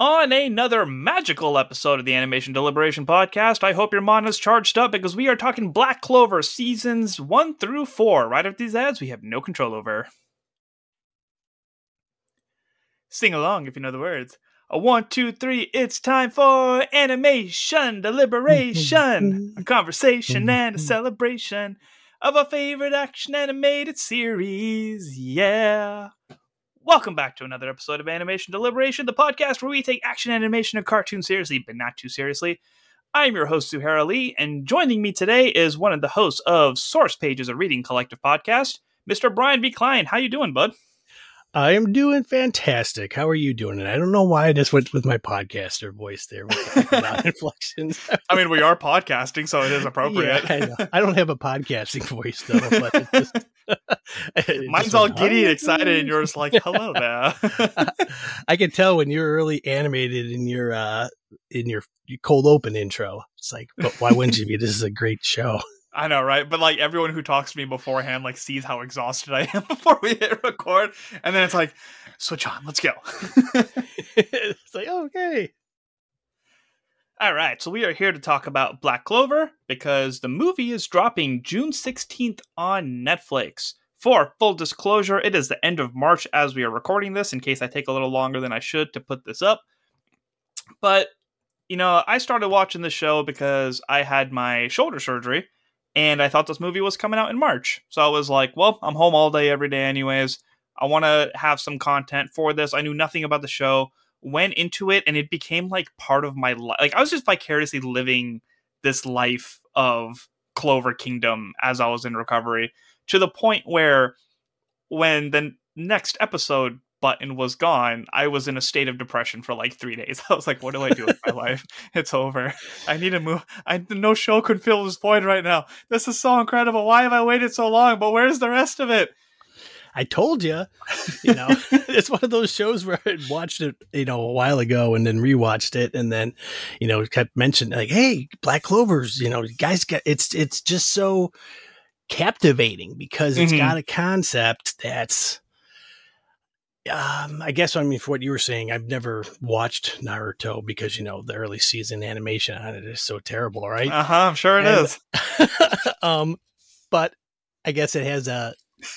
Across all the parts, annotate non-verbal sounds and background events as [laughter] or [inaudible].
on another magical episode of the Animation Deliberation Podcast. I hope your mind is charged up because we are talking Black Clover seasons one through four. Right after these ads, we have no control over. Sing along if you know the words. A one, two, three, it's time for animation deliberation, a conversation [laughs] and a celebration of a favorite action animated series. Yeah. Welcome back to another episode of Animation Deliberation, the podcast where we take action animation and cartoons seriously, but not too seriously. I'm your host, Suhara Lee, and joining me today is one of the hosts of Source Pages, a reading collective podcast, Mr. Brian V. Klein. How you doing, bud? I am doing fantastic. How are you doing? And I don't know why I just went with my podcaster voice there [laughs] inflections. I mean, we are podcasting, so it is [laughs] appropriate. Yeah, I, I, don't have a podcasting voice though, [laughs] but just, mine's all giddy and excited, and yours like, "Hello there." I can tell when you're really animated in your uh in your cold open intro. It's like, but why wouldn't you be? This is a great show. I know, right? But like everyone who talks to me beforehand, like sees how exhausted I am [laughs] before we hit record, and then it's like, switch on, let's go. [laughs] it's like okay. All right, so we are here to talk about Black Clover because the movie is dropping June 16th on Netflix. For full disclosure, it is the end of March as we are recording this, in case I take a little longer than I should to put this up. But, you know, I started watching the show because I had my shoulder surgery and I thought this movie was coming out in March. So I was like, well, I'm home all day every day anyways. I want to have some content for this. I knew nothing about the show, went into it and it became like part of my life. Like I was just vicariously living this life of Clover Kingdom as I was in recovery to the point where when the next episode button was gone, I was in a state of depression for like three days. [laughs] I was like, what do I do with my life? [laughs] It's over. I need to move. I no show could fill this void right now. This is so incredible. Why have I waited so long? But where's the rest of it? I told you, you know, [laughs] it's one of those shows where I watched it, you know, a while ago and then rewatched it and then, you know, kept mentioning like, Hey, Black Clovers, you know, guys got, it's, it's just so captivating because it's mm-hmm. got a concept that's, um, I guess I mean for what you were saying, I've never watched Naruto because you know the early season animation on it is so terrible, right? Uh huh. I'm sure it and, is. [laughs] um, but I guess it has a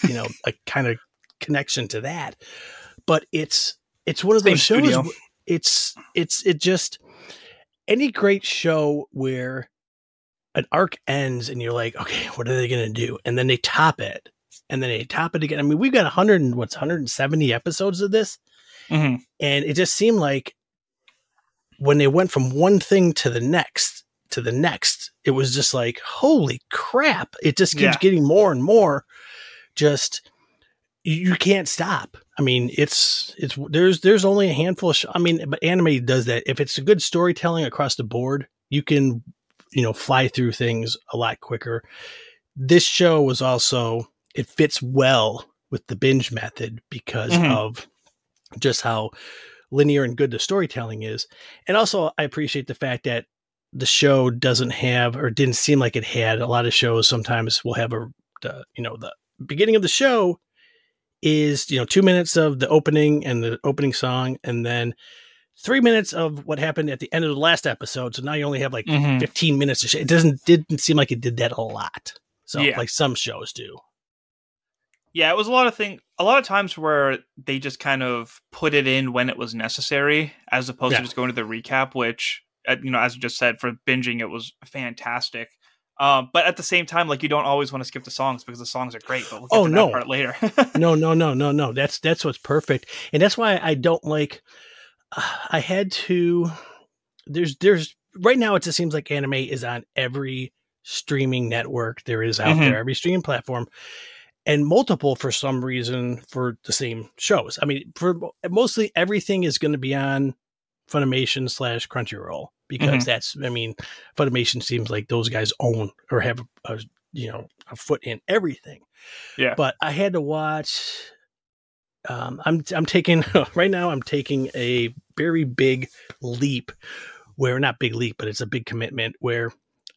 you know a kind of connection to that. But it's it's one of Same those shows. Studio. It's it's it just any great show where an arc ends and you're like, okay, what are they gonna do? And then they top it and then they top it again. I mean, we've got 100 and what's 170 episodes of this, mm-hmm. and it just seemed like when they went from one thing to the next to the next, it was just like, holy crap! It just keeps yeah. getting more and more. Just you can't stop. I mean, it's it's there's there's only a handful of. Sh- I mean, but anime does that. If it's a good storytelling across the board, you can you know fly through things a lot quicker. This show was also it fits well with the binge method because mm-hmm. of just how linear and good the storytelling is. And also, I appreciate the fact that the show doesn't have or didn't seem like it had a lot of shows sometimes will have a the, you know the beginning of the show is you know 2 minutes of the opening and the opening song and then 3 minutes of what happened at the end of the last episode so now you only have like mm-hmm. 15 minutes of it doesn't didn't seem like it did that a lot so yeah. like some shows do yeah, it was a lot of thing, a lot of times where they just kind of put it in when it was necessary, as opposed yeah. to just going to the recap. Which, uh, you know, as you just said, for binging, it was fantastic. Um, but at the same time, like you don't always want to skip the songs because the songs are great. But we'll oh no, part later. [laughs] no, no, no, no, no. That's that's what's perfect, and that's why I don't like. Uh, I had to. There's there's right now. It just seems like anime is on every streaming network there is out mm-hmm. there, every streaming platform, and multiple for some reason for the same shows. I mean, for mostly everything is going to be on Funimation slash Crunchyroll because mm-hmm. that's, I mean, Funimation seems like those guys own or have a, you know, a foot in everything. Yeah. But I had to watch. Um, I'm I'm taking [laughs] right now. I'm taking a very big leap, where not big leap, but it's a big commitment. Where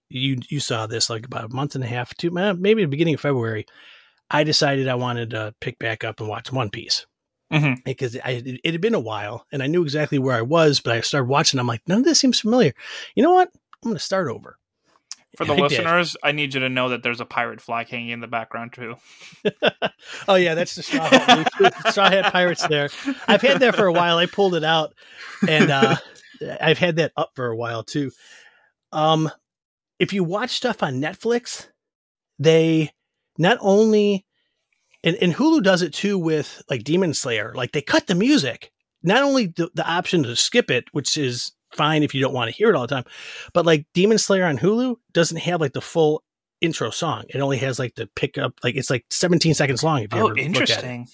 you you saw this like about a month and a half, two maybe the beginning of February. I decided I wanted to pick back up and watch One Piece. mm-hmm. because I, it had been a while and I knew exactly where I was, but I started watching. I'm like, none of this seems familiar. You know what? I'm going to start over. For [laughs] the I listeners, did. I need you to know that there's a pirate flag hanging in the background too. [laughs] [laughs] oh yeah, that's the straw hat, straw hat pirates there. I've had that for a while. I pulled it out, and uh, I've had that up for a while too. Um, if you watch stuff on Netflix, they not only and, and Hulu does it too with like Demon Slayer. Like they cut the music. Not only the, the option to skip it, which is fine if you don't want to hear it all the time, but like Demon Slayer on Hulu doesn't have like the full intro song. It only has like the pickup, like it's like 17 seconds long. If you oh, interesting.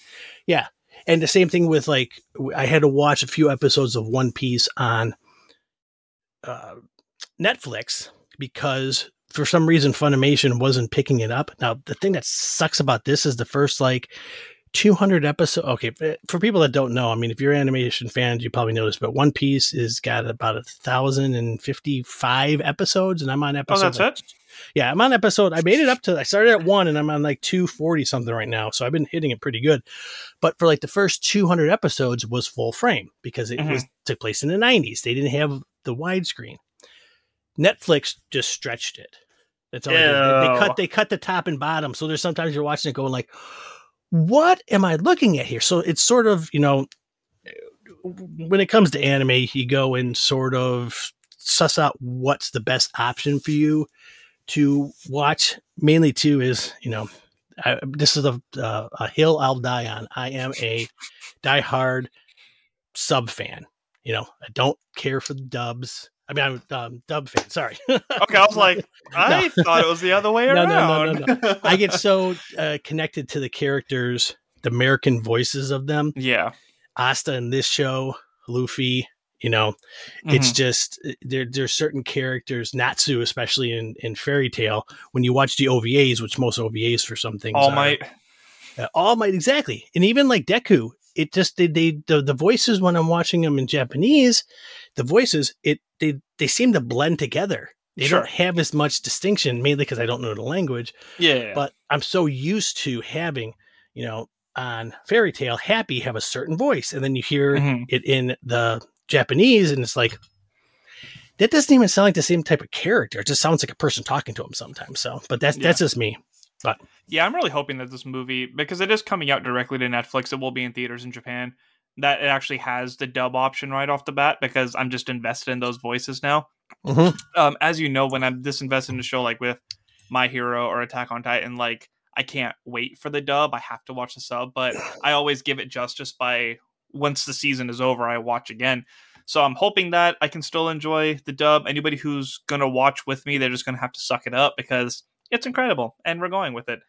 Yeah. And the same thing with like, I had to watch a few episodes of One Piece on uh, Netflix because for some reason Funimation wasn't picking it up. Now the thing that sucks about this is the first like 200 episodes. Okay, for people that don't know, I mean, if you're animation fans, you probably know this, but One Piece is got about a thousand and fifty-five episodes, and I'm on episode. Oh, that's like, it. Yeah, I'm on episode. I made it up to. I started at one, and I'm on like 240 something right now. So I've been hitting it pretty good. But for like the first 200 episodes was full frame because it mm-hmm. was took place in the 90s. They didn't have the widescreen. Netflix just stretched it. That's all they, they, cut. They cut the top and bottom. So there's sometimes you're watching it going like, "What am I looking at here?" So it's sort of you know, when it comes to anime, you go and sort of suss out what's the best option for you to watch. Mainly, too, is you know, I, this is a uh, a hill I'll die on. I am a diehard sub fan. You know, I don't care for the dubs. I mean, I'm um, dub fan. Sorry. [laughs] okay, I was like, [laughs] I no. thought it was the other way around. No, no, no, [laughs] no, I get so uh, connected to the characters, the American voices of them. Yeah. Asta in this show, Luffy. You know, mm-hmm. it's just uh, there. There's certain characters, Natsu, especially in in Fairy Tail. When you watch the OVAs, which most OVAs for some things, All Might, uh, All Might, exactly, and even like Deku, it just they, they the, the voices when I'm watching them in Japanese, the voices it they they seem to blend together. They sure. don't have as much distinction, mainly because I don't know the language. Yeah. But I'm so used to having, you know, on Fairy Tail Happy have a certain voice, and then you hear mm-hmm. it in the Japanese, and it's like that doesn't even sound like the same type of character. It just sounds like a person talking to him sometimes. So, but that's yeah. that's just me. But yeah, I'm really hoping that this movie, because it is coming out directly to Netflix, it will be in theaters in Japan that it actually has the dub option right off the bat because I'm just invested in those voices now. Mm-hmm. Um, as you know, when I'm disinvested in a show like with My Hero or Attack on Titan, like I can't wait for the dub. I have to watch the sub, but [sighs] I always give it justice by once the season is over, I watch again. So I'm hoping that I can still enjoy the dub. Anybody who's gonna watch with me, they're just gonna have to suck it up because it's incredible, and we're going with it.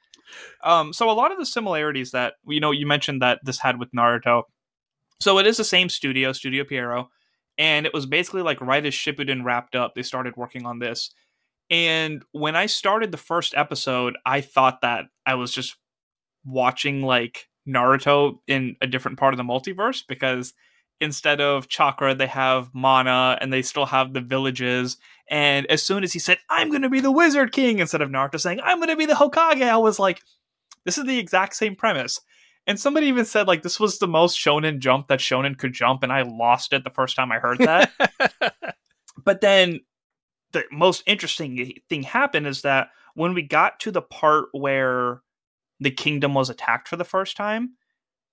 Um, so a lot of the similarities that you know you mentioned that this had with Naruto so it is the same studio, Studio Pierrot, and it was basically like right as Shippuden wrapped up, they started working on this. And when I started the first episode, I thought that I was just watching like Naruto in a different part of the multiverse because instead of chakra, they have mana and they still have the villages. And as soon as he said, I'm going to be the Wizard King, instead of Naruto saying, I'm going to be the Hokage, I was like, this is the exact same premise. And somebody even said like this was the most shonen jump that shonen could jump, and I lost it the first time I heard that. [laughs] but then the most interesting thing happened is that when we got to the part where the kingdom was attacked for the first time,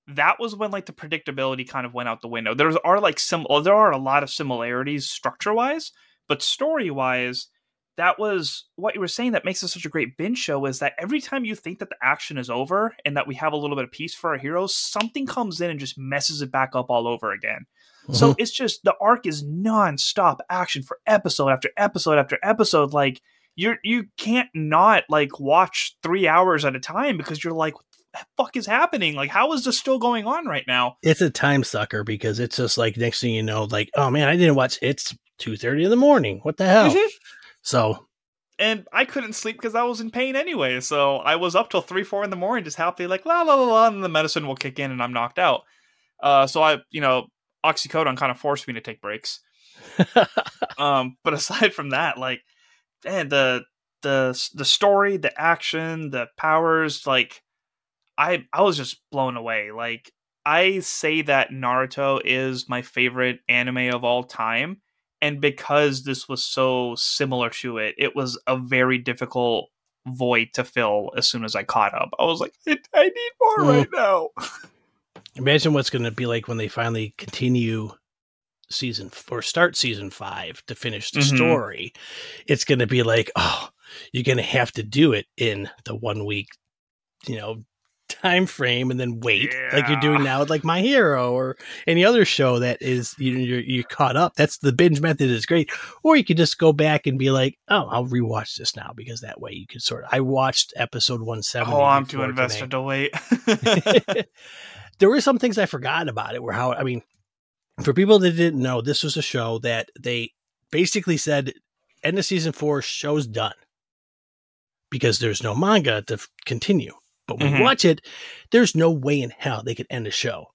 that was when like the predictability kind of went out the window. There are like some there are a lot of similarities structure wise, but story wise, that was what you were saying that makes it such a great binge show is that every time you think that the action is over and that we have a little bit of peace for our heroes, something comes in and just messes it back up all over again. Mm-hmm. So it's just the arc is non-stop action for episode after episode after episode. Like you're you can't not like watch three hours at a time because you're like, what fuck is happening? Like, how is this still going on right now? It's a time sucker because it's just like next thing you know, like, oh man, I didn't watch it's two thirty in the morning. What the hell? Mm-hmm. So, and I couldn't sleep because I was in pain anyway. So I was up till three, four in the morning, just happy, like la la la la, and the medicine will kick in, and I'm knocked out. Uh, so I, you know, oxycodone kind of forced me to take breaks. [laughs] um, but [laughs] aside from that, like, man, the the the story, the action, the powers, like, I I was just blown away. Like, I say that Naruto is my favorite anime of all time. And because this was so similar to it, it was a very difficult void to fill as soon as I caught up. I was like, I need more mm. right now. [laughs] Imagine what's going to be like when they finally continue season or start season five to finish the mm-hmm. story. It's going to be like, oh, you're going to have to do it in the one week, you know, time frame and then wait yeah. like you're doing now with like my hero or any other show that is you know you're, you're caught up. That's the binge method is great. Or you could just go back and be like oh i'll rewatch this now because that way you can sort of i watched episode 170 oh i'm too invested to wait. [laughs] There were some things i forgot about it where how i mean for people that didn't know this was a show that they basically said end of season four show's done. Because there's no manga to f- continue but when mm-hmm. you watch it, there's no way in hell they could end a show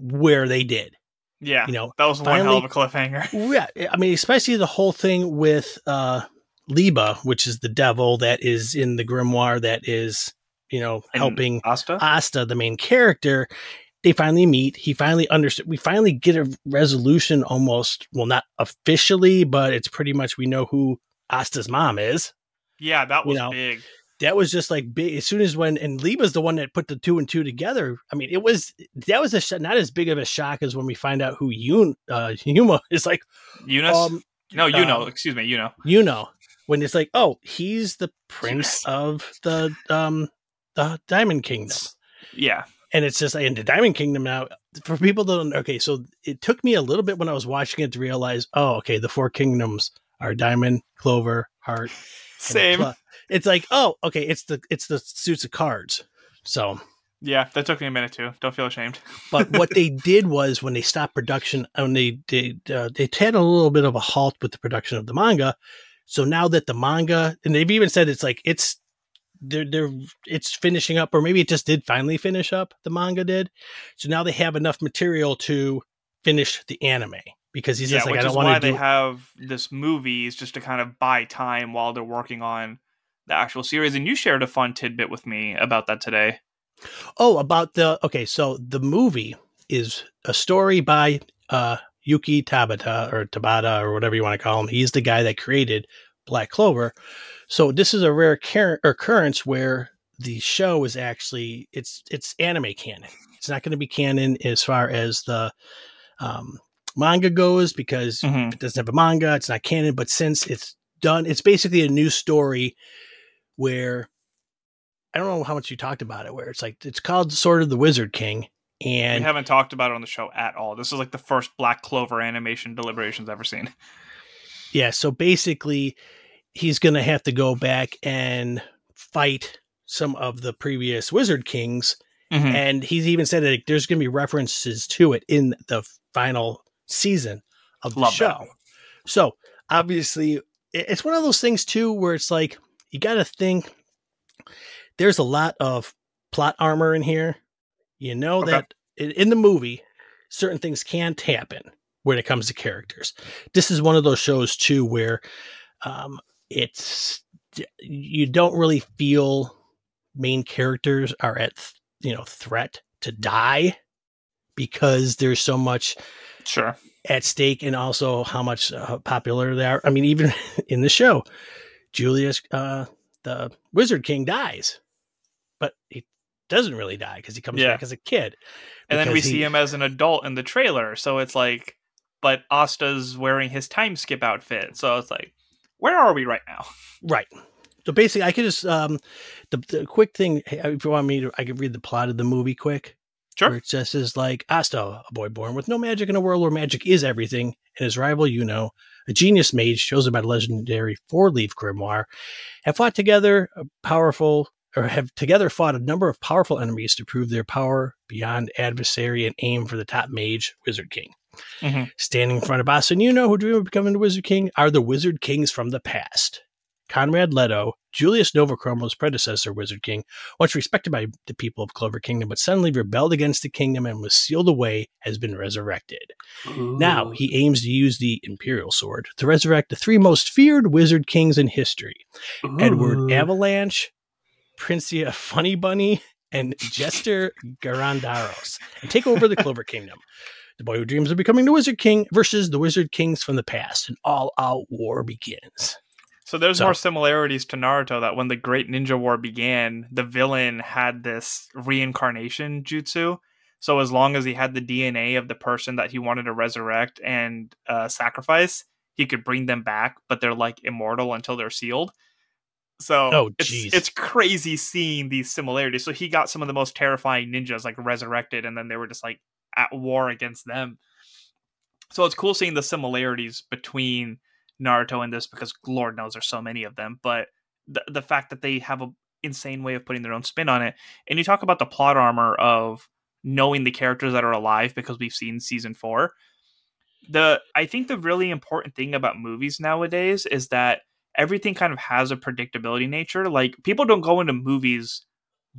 where they did. Yeah, you know that was finally, one hell of a cliffhanger. [laughs] yeah, I mean, especially the whole thing with uh Liebe, which is the devil that is in the grimoire that is you know and helping Asta, Asta, the main character. They finally meet. He finally understood. We finally get a resolution, almost. Well, not officially, but it's pretty much we know who Asta's mom is. Yeah, that was you know, big that was just like big. As soon as when and Liebe's the one that put the two and two together. I mean, it was that was a sh- not as big of a shock as when we find out who Yun uh, [laughs] Yuma is like. Eunice. Um, no, you know. Um, excuse me, you know. You know when it's like, oh, he's the prince of the um the Diamond Kingdom. Yeah. And it's just in the Diamond Kingdom now. For people that don't, okay, so it took me a little bit when I was watching it to realize, oh, okay, the four kingdoms are Diamond, Clover, Heart, same it's like, oh, okay, it's the it's the suits of cards. So yeah, that took me a minute too. Don't feel ashamed. but what they [laughs] did was when they stopped production, and they they uh, they had a little bit of a halt with the production of the manga. So now that the manga, and they've even said it's like it's they're they're it's finishing up, or maybe it just did finally finish up. The manga did. So now they have enough material to finish the anime because he's yeah, just like, I don't want to. do... they have this movie is just to kind of buy time while they're working on the actual series. And you shared a fun tidbit with me about that today. Oh, about the okay. So the movie is a story by uh, Yuki Tabata or Tabata or whatever you want to call him. He's the guy that created Black Clover. So this is a rare car- occurrence where the show is actually it's it's anime canon. It's not going to be canon as far as the um, manga goes because mm-hmm. it doesn't have a manga. It's not canon. But since it's done, it's basically a new story where I don't know how much you talked about it, where it's like it's called Sword of the Wizard King. And we haven't talked about it on the show at all. This is like the first Black Clover animation deliberations ever seen. [laughs] Yeah, so basically he's gonna have to go back and fight some of the previous Wizard Kings. Mm-hmm. And he's even said that there's going to be references to it in the final season of the Love show. That. So obviously, it's one of those things too where it's like you got to think there's a lot of plot armor in here. You know okay. that in, the movie, certain things can't happen when it comes to characters. This is one of those shows too where um, it's you don't really feel main characters are at you know threat to die because there's so much sure at stake and also how much uh, popular they are. I mean, even [laughs] in the show, Julius, uh, the Wizard King, dies, but he doesn't really die because he comes yeah. back as a kid. And then we he, see him as an adult in the trailer. So it's like, but Asta's wearing his time skip outfit. So it's like, where are we right now? Right. So basically, I could just um, the, the quick thing. If you want me to, I could read the plot of the movie quick. Sure. Where it just is like Asta, a boy born with no magic in a world where magic is everything, and his rival, Yuno, a genius mage chosen by the legendary Four Leaf Grimoire, have fought together a powerful or have together fought a number of powerful enemies to prove their power beyond adversary and aim for the top mage, Wizard King. Mm-hmm. Standing in front of Asta and you know who dream of becoming the Wizard King, are the Wizard Kings from the past. Conrad Leto, Julius Novachrono's predecessor, Wizard King, once respected by the people of Clover Kingdom, but suddenly rebelled against the kingdom and was sealed away, has been resurrected. Ooh. Now he aims to use the Imperial Sword to resurrect the three most feared Wizard Kings in history Ooh. Edward Avalanche, Princia Funny Bunny, and Jester Garandaros and take over the Clover Kingdom. The boy who dreams of becoming the Wizard King versus the Wizard Kings from the past. An all out war begins. So there's so, more similarities to Naruto that when the Great Ninja War began, the villain had this reincarnation jutsu. So as long as he had the DNA of the person that he wanted to resurrect and uh, sacrifice, he could bring them back, but they're like immortal until they're sealed. So oh, it's it's crazy seeing these similarities. So he got some of the most terrifying ninjas like resurrected, and then they were just like at war against them. So it's cool seeing the similarities between Naruto and this because Lord knows there's so many of them. But the the fact that they have a insane way of putting their own spin on it, and you talk about the plot armor of knowing the characters that are alive because we've seen season four. The I think the really important thing about movies nowadays is that everything kind of has a predictability nature. Like people don't go into movies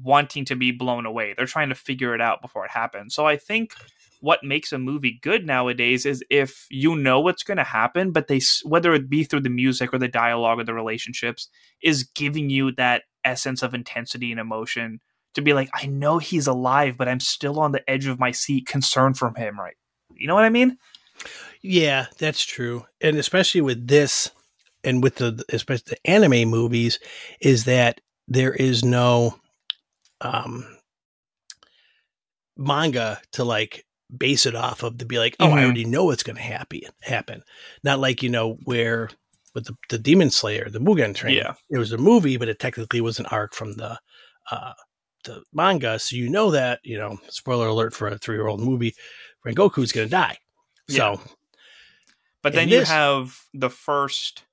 wanting to be blown away. They're trying to figure it out before it happens. So I think what makes a movie good nowadays is if you know what's going to happen, but they whether it be through the music or the dialogue or the relationships is giving you that essence of intensity and emotion to be like, I know he's alive, but I'm still on the edge of my seat, concerned from him. Right? You know what I mean? Yeah, that's true, and especially with this and with the especially the anime movies is that there is no um manga to like base it off of to be like, oh, mm-hmm. I already know what's going to happen. Happen, not like you know where with the, the Demon Slayer, the Mugen Train. Yeah, it was a movie, but it technically was an arc from the uh, the manga, so you know that you know. Spoiler alert for a three year old movie, Rengoku's going to die. Yeah. So, but then you have the first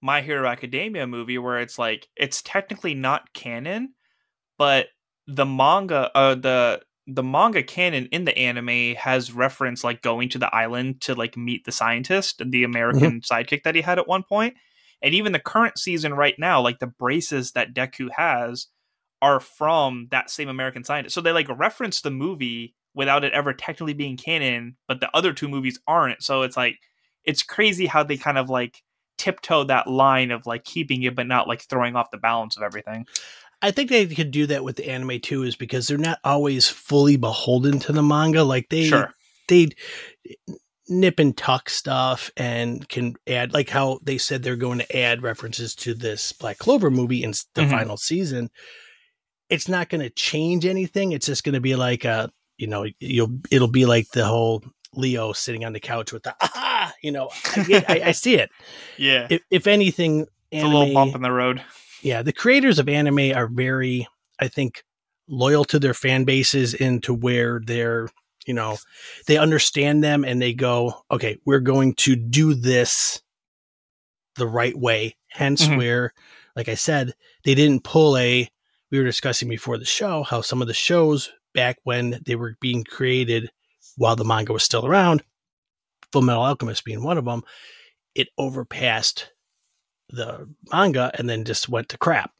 my Hero Academia movie where it's like it's technically not canon, but the manga uh the the manga canon in the anime has reference like going to the island to like meet the scientist the mm-hmm. American mm-hmm. sidekick that he had at one point. And even the current season right now, like the braces that Deku has are from that same American scientist. So they like reference the movie without it ever technically being canon, but the other two movies aren't. So it's like it's crazy how they kind of like tiptoe that line of like keeping it but not like throwing off the balance of everything. I think they could do that with the anime too, is because they're not always fully beholden to the manga. Like they sure. they nip and tuck stuff and can add like how they said they're going to add references to this Black Clover movie in the mm-hmm. final season. It's not going to change anything. It's just going to be like a you know you'll it'll be like the whole Leo sitting on the couch with the ah, you know, I, I, I [laughs] see it. yeah. If, if anything, anime, it's a little bump in the road. Yeah, the creators of anime are very, I think, loyal to their fan bases and to where they're, you know, they understand them and they go, okay, we're going to do this the right way. Hence, mm-hmm. where, like I said, they didn't pull a. We were discussing before the show how some of the shows back when they were being created while the manga was still around, Full Metal Alchemist being one of them, it overpassed the manga and then just went to crap.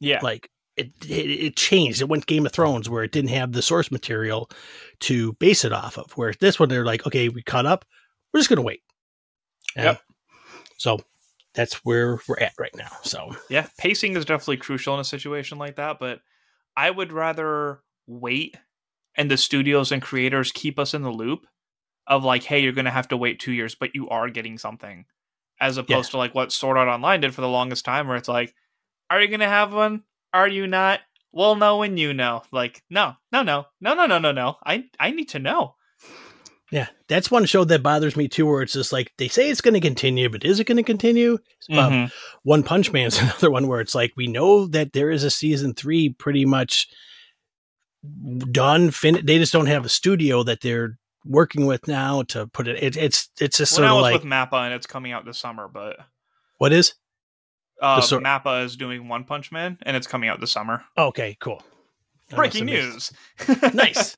Yeah. Like it, it, it changed. It went Game of Thrones where it didn't have the source material to base it off of. Where this one they're like, okay, we caught up. We're just gonna wait. And yep. So that's where we're at right now. So yeah, pacing is definitely crucial in a situation like that. But I would rather wait and the studios and creators keep us in the loop of like, hey, you're going to have to wait two years, but you are getting something, as opposed yeah. to like what Sword Art Online did for the longest time, where it's like, are you going to have one? Are you not? We'll know when you know. Like, no, no, no, no, no, no, no, no. I I need to know. Yeah, that's one show that bothers me too, where it's just like they say it's going to continue, but is it going to continue? Um, mm-hmm. Um, one Punch Man is [laughs] another one where it's like we know that there is a season three, pretty much done. Fin- they just don't have a studio that they're working with now to put it. it it's it's just well, sort of like with Mappa, and it's coming out this summer. But what is? Uh, sort- Mappa is doing One Punch Man, and it's coming out this summer. Okay, cool. Breaking news. [laughs] nice.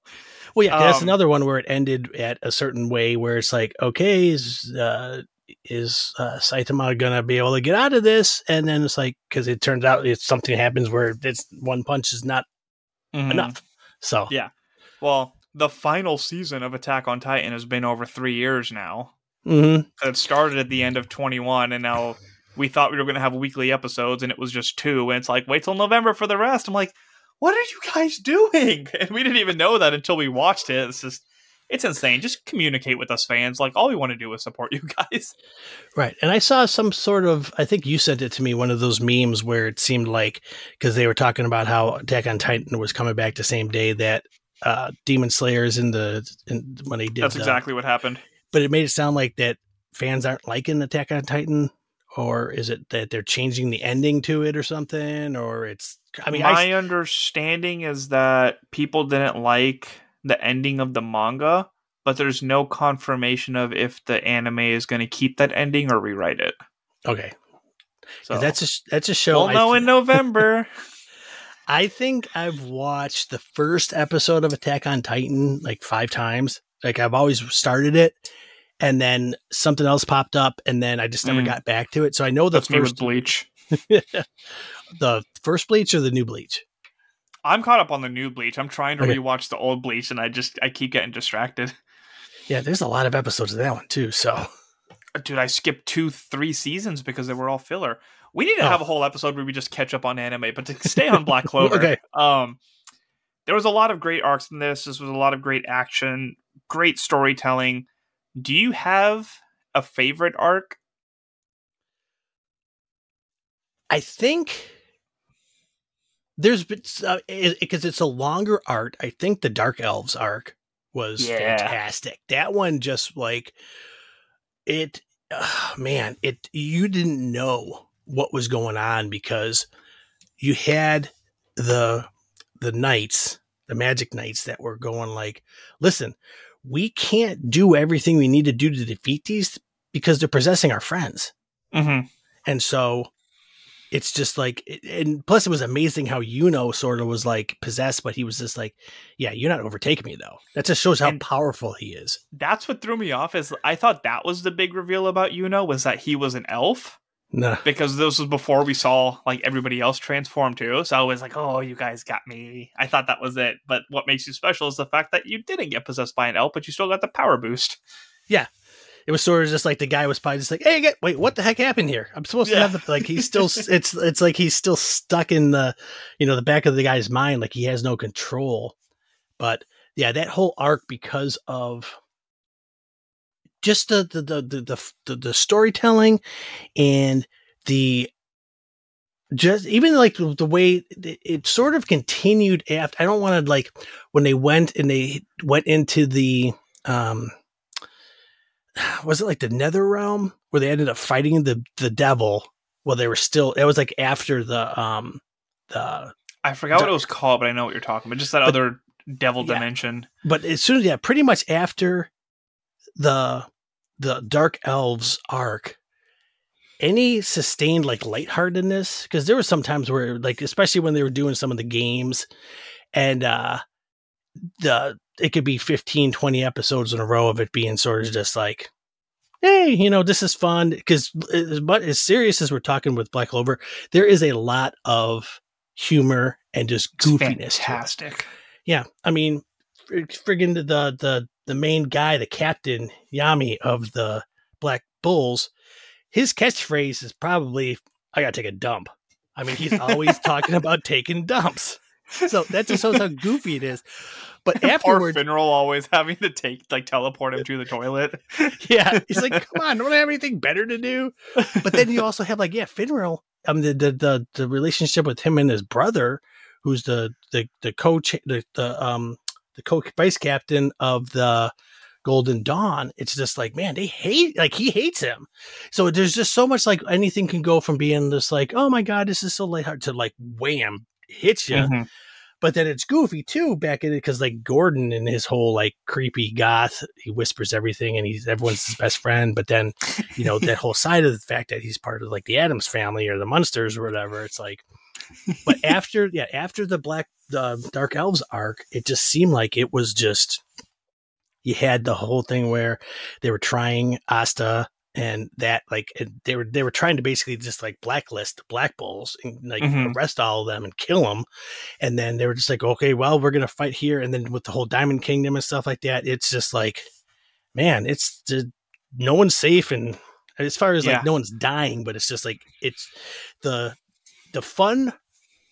Well, yeah, that's um, another one where it ended at a certain way, where it's like, okay, is uh, is uh, Saitama gonna be able to get out of this? And then it's like, because it turns out it's something happens where it's one punch is not mm-hmm. enough. So yeah, well, the final season of Attack on Titan has been over three years now. Mm-hmm. It started at the end of 21, and now we thought we were going to have weekly episodes, and it was just two. And it's like, wait till November for the rest. I'm like, what are you guys doing? [laughs] And we didn't even know that until we watched it. It's just it's insane. Just communicate with us fans. Like all we want to do is support you [laughs] guys. Right. And I saw some sort of I think you sent it to me one of those memes where it seemed like because they were talking about how Attack on Titan was coming back the same day that uh Demon Slayers in the in, when they did That's exactly what happened. but it made it sound like that fans aren't liking Attack on Titan or is it that they're changing the ending to it or something or it's I mean my I, understanding is that people didn't like the ending of the manga, but there's no confirmation of if the anime is going to keep that ending or rewrite it. okay So that's a that's a show we'll I know in November. [laughs] I think I've watched the first episode of Attack on Titan like five times. Like I've always started it, and then something else popped up, and then I just never Mm. got back to it. So I know the That's first, Bleach. [laughs] the first Bleach or the new Bleach. I'm caught up on the new Bleach. I'm trying to Okay. rewatch the old Bleach, and I just I keep getting distracted. Yeah, there's a lot of episodes of that one too. So Dude, I skipped two, three seasons because they were all filler. We need to Oh. have a whole episode where we just catch up on anime, but to stay on Black [laughs] Clover. Okay. Um, there was a lot of great arcs in this. This was a lot of great action, great storytelling. Do you have a favorite arc? I think there's because uh, it, it's a longer arc. I think the Dark Elves arc was Yeah. fantastic. That one just like it, uh, man. It you didn't know what was going on because you had the the knights, the magic knights that were going like, listen, we can't do everything we need to do to defeat these because they're possessing our friends. Mm-hmm. And so it's just like, and plus it was amazing how Yuno sort of was like possessed, but he was just like, yeah, you're not overtaking me though. That just shows how And- powerful he is. That's what threw me off. Is I thought that was the big reveal about Yuno was that he was an elf Nah. because this was before we saw like everybody else transform too. So I was like, oh, you guys got me. I thought that was it. But what makes you special is the fact that you didn't get possessed by an elf, but you still got the power boost. Yeah. It was sort of just like the guy was probably just like, hey, get, wait, what the heck happened here? I'm supposed to have the, like, he's still, it's, it's like he's still stuck in the, you know, the back of the guy's mind. Like he has no control. But yeah, that whole arc because of just the, the, the, the, the, the, the storytelling and the, just even like the, the way it, it sort of continued after i don't want to like when they went and they went into the um [sighs] was it like the nether realm where they ended up fighting the the devil while they were still it was like after the um the I forgot what it was called, but I know what you're talking about. Just that But- other devil Yeah. dimension. but as soon as yeah pretty much after the the dark elves arc any sustained like lightheartedness? Because there were some times where like especially when they were doing some of the games and uh the it could be 15 20 episodes in a row of it being sort of just like hey you know this is fun. Because as much as serious as we're talking with black clover there is a lot of humor and just goofiness fantastic. Yeah, I mean, fr- friggin' the the the main guy, the captain Yami of the Black Bulls, his catchphrase is probably "I gotta take a dump." I mean, he's always [laughs] talking about taking dumps, so that just shows how goofy it is. But [laughs] Poor afterwards, Finral always having to take like teleport him to the toilet. [laughs] yeah, he's like, "Come on, don't I have anything better to do?" But then you also have like, yeah, Finral, um, the the the, the relationship with him and his brother, who's the the the coach, the the um the co vice captain of the Golden Dawn. It's just like, man, they hate like he hates him. So there's just so much like anything can go from being just like, oh my god, this is so lighthearted to like wham hits you. Mhm. But then it's goofy too back in it because like Gordon and his whole like creepy goth, he whispers everything and he's everyone's his best friend. But then, you know, that [laughs] whole side of the fact that he's part of like the Addams family or the Munsters or whatever. It's like, but after yeah, after the Black the Dark Elves arc, it just seemed like it was just you had the whole thing where they were trying Asta and that like and they were they were trying to basically just like blacklist the Black Bulls and like Mhm. arrest all of them and kill them, and then they were just like, okay, well, we're gonna fight here, and then with the whole Diamond Kingdom and stuff like that, it's just like, man, it's just, no one's safe, and as far as Yeah. like no one's dying, but it's just like it's the the fun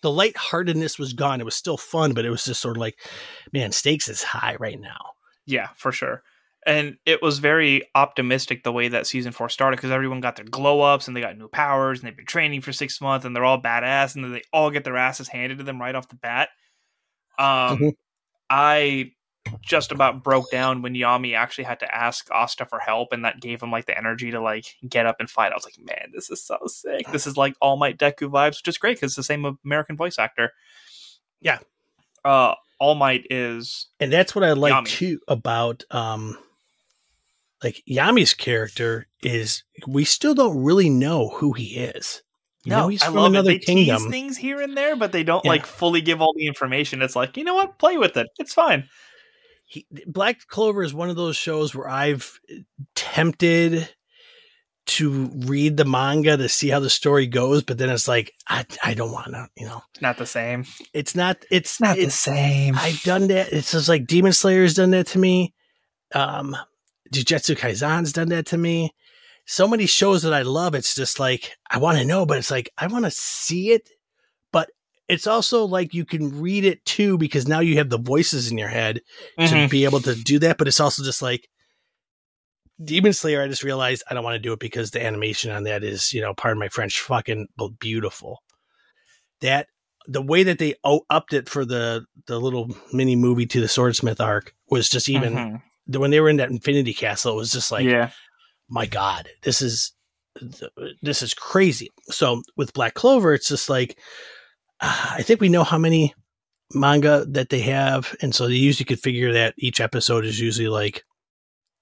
the lightheartedness was gone. It was still fun, but it was just sort of like, man, stakes is high right now. Yeah, for sure. And it was very optimistic the way that season four started because everyone got their glow ups and they got new powers and they've been training for six months and they're all badass and then they all get their asses handed to them right off the bat. Um, mm-hmm. I just about broke down when Yami actually had to ask Asta for help, and that gave him like the energy to like get up and fight. I was like, man, this is so sick. This is like All Might Deku vibes, which is great because it's the same American voice actor. Yeah. Uh, All Might is, and that's what I like Yami. too about um, like Yami's character is we still don't really know who he is. You no, know, he's I from another it. They kingdom. tease things here and there, but they don't yeah. like fully give all the information. It's like, you know what? Play with it. It's fine he, Black Clover is one of those shows where I've tempted to read the manga to see how the story goes, but then it's like I, I don't want to, you know. Not the same. It's not. It's not it's, the same. I've done that. It's just like Demon Slayer's done that to me. Um, Jujutsu Kaisen's done that to me. So many shows that I love. It's just like I want to know, but it's like I want to see it it's also like you can read it too because now you have the voices in your head mm-hmm. to be able to do that. But it's also just like Demon Slayer. I just realized I don't want to do it because the animation on that is, you know, pardon my French, fucking beautiful. That the way that they upped it for the the little mini movie to the Swordsmith arc was just even mm-hmm. when they were in that Infinity Castle. It was just like, yeah, my God, this is this is crazy. So with Black Clover, it's just like I think we know how many manga that they have, and so they usually could figure that each episode is usually like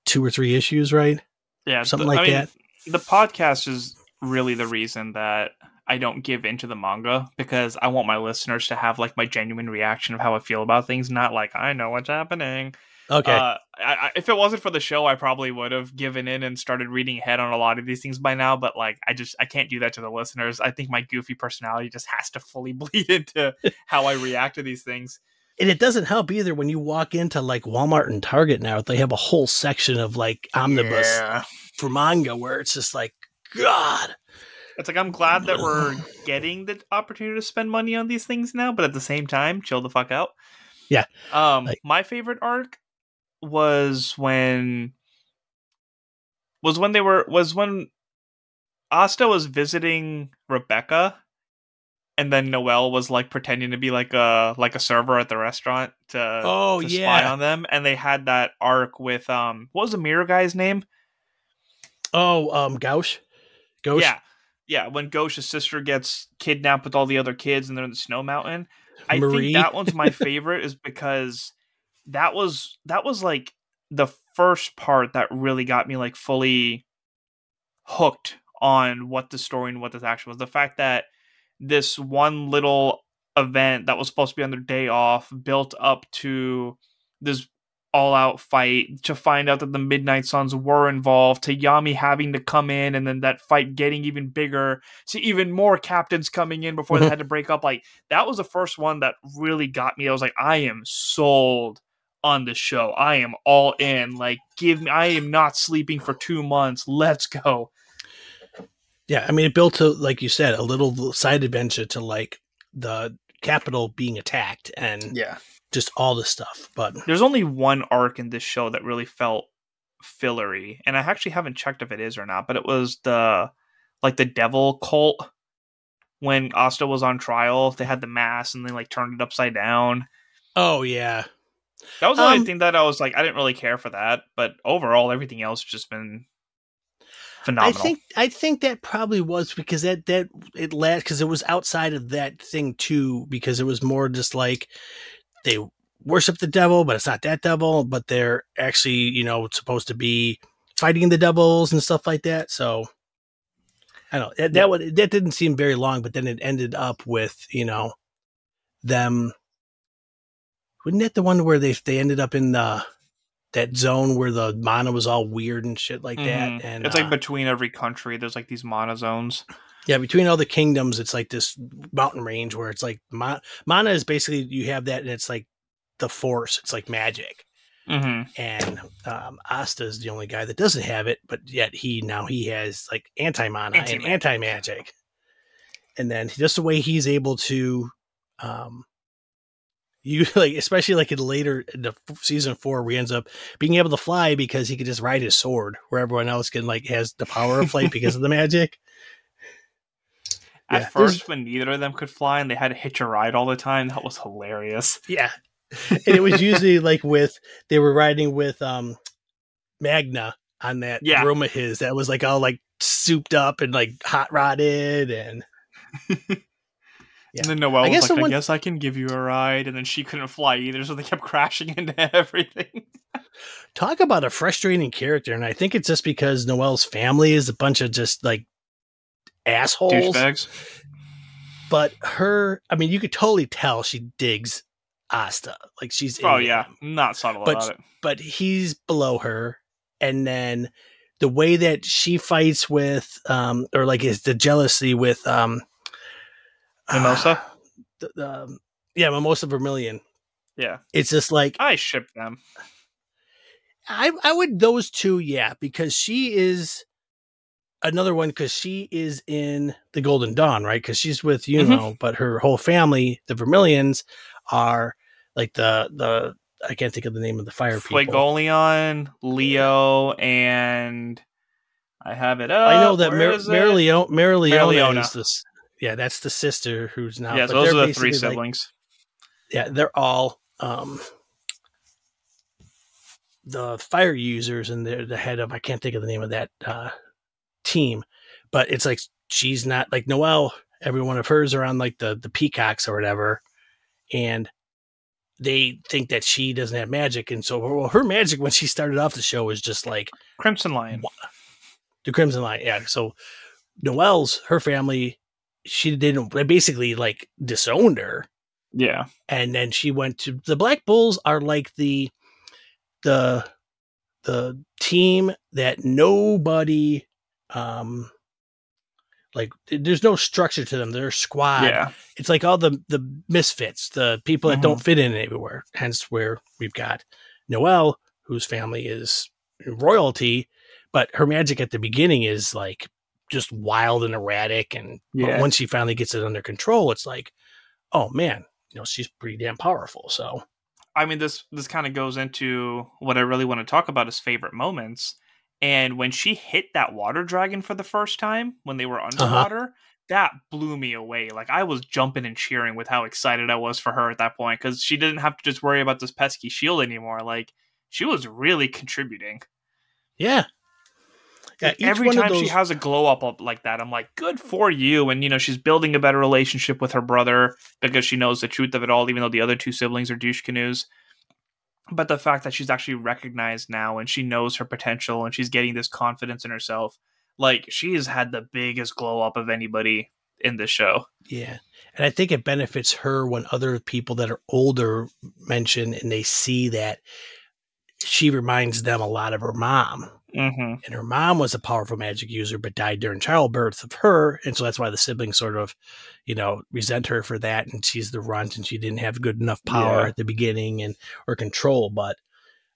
two or three issues, right? Yeah, something the, like I that. Mean, the podcast is really the reason that I don't give into the manga because I want my listeners to have like my genuine reaction of how I feel about things, not like I know what's happening. Okay. Uh, I, I, if it wasn't for the show, I probably would have given in and started reading ahead on a lot of these things by now. But like, I just I can't do that to the listeners. I think my goofy personality just has to fully [laughs] bleed into how I react to these things. And it doesn't help either when you walk into like Walmart and Target now. They have a whole section of like omnibus yeah. for manga where it's just like God. It's like I'm glad that we're getting the opportunity to spend money on these things now, but at the same time, chill the fuck out. Yeah. Um, like, my favorite arc was when was when they were was when Asta was visiting Rebecca and then Noel was like pretending to be like a like a server at the restaurant to, oh, to yeah. spy on them and they had that arc with um what was the mirror guy's name? Oh, um Gauche. Gauche. Yeah. Yeah, when Gauche's sister gets kidnapped with all the other kids and they're in the snow mountain. I Marie. think that one's my [laughs] favorite is because that was that was like the first part that really got me like fully hooked on what the story and what this action was. The fact that this one little event that was supposed to be on their day off built up to this all out fight to find out that the Midnight Suns were involved, to Yami having to come in and then that fight getting even bigger, to even more captains coming in before they had to [laughs] break up. Like that was the first one that really got me. I was like, I am sold on the show. I am all in. Like, give me, I am not sleeping for two months. Let's go. Yeah. I mean, it built to, like you said, a little side adventure to like the capital being attacked and yeah, just all the stuff. But there's only one arc in this show that really felt fillery. And I actually haven't checked if it is or not, but it was the, like the devil cult when Asta was on trial. They had the mask and they like turned it upside down. Oh, yeah. That was the um, only thing that I was like, I didn't really care for that, but overall, everything else just been phenomenal. I think I think that probably was because that that it last because it was outside of that thing too because it was more just like they worship the devil, but it's not that devil, but they're actually you know supposed to be fighting the devils and stuff like that. So I don't know that that, would, that didn't seem very long, but then it ended up with you know them wasn't that the one where they they ended up in the that zone where the mana was all weird and shit like mm-hmm. that? And it's like uh, between every country, there's like these mana zones. Yeah, between all the kingdoms, it's like this mountain range where it's like mana, mana is basically you have that, and it's like the force. It's like magic. Mm-hmm. And um, Asta is the only guy that doesn't have it, but yet he now he has like anti mana and anti magic. And then just the way he's able to um, you [laughs] like especially like in later in the season four where he ends up being able to fly because he could just ride his sword where everyone else can like has the power of flight because of the magic. [laughs] At yeah, first when neither of them could fly and they had to hitch a ride all the time that was hilarious. Yeah. And it was usually like with they were riding with um magna on that yeah. room of his that was like all like souped up and like hot rodded and [laughs] Yeah. And then Noelle I was like, I guess I can give you a ride. And then she couldn't fly either, so they kept [laughs] crashing into everything. Talk about a frustrating character. And I think it's just because Noelle's family is a bunch of just like assholes. Douchebags. But her, I mean, you could totally tell she digs Asta. Like she's. Oh, yeah. Him. Not subtle but, about it. But he's below her. And then the way that she fights with, um, or like is the jealousy with, um, Mimosa. the, the, um, yeah, Mimosa Vermillion. Yeah, it's just like I ship them. I I would those two, yeah, because she is another one because she is in the Golden Dawn, right? Because she's with you mm-hmm. know, but her whole family, the Vermillions, are like the the I can't think of the name of the fire Fuegoleon, Leo, and I have it up. I know that Mar- Mereoleona, Mereoleona is this yeah, that's the sister who's now. Yeah, those are the three siblings. Like, yeah, they're all um, the fire users, and they're the head of. I can't think of the name of that uh, team, but it's like she's not like Noelle. Every one of hers are on like the the peacocks or whatever, and they think that she doesn't have magic, and so well, her magic when she started off the show was just like Crimson Lion, the Crimson Lion. Yeah, so Noelle's her family she didn't basically like disowned her. Yeah. And then she went to the black bulls are like the the the team that nobody um like there's no structure to them. They're a squad. Yeah. It's like all the the misfits the people that mm-hmm. don't fit in everywhere hence where we've got noelle whose family is royalty but her magic at the beginning is like just wild and erratic. And yeah. once she finally gets it under control, it's like, oh man, you know, she's pretty damn powerful. So, I mean, this this kind of goes into what I really want to talk about is favorite moments. And when she hit that water dragon for the first time, when they were uh-huh. underwater, uh-huh. that blew me away. Like I was jumping and cheering with how excited I was for her at that point because she didn't have to just worry about this pesky shield anymore. Like she was really contributing. Yeah, yeah, every time those... she has a glow up like that, I'm like, good for you. And you know, she's building a better relationship with her brother because she knows the truth of it all, even though the other two siblings are douche canoes. But the fact that she's actually recognized now and she knows her potential and she's getting this confidence in herself, like she has had the biggest glow up of anybody in the show. Yeah. And I think it benefits her when other people that are older mention and they see that she reminds them a lot of her mom Mm-hmm. And her mom was a powerful magic user, but died during childbirth of her. And so that's why the siblings sort of, you know, resent her for that. And she's the runt and she didn't have good enough power yeah. at the beginning and or control. But,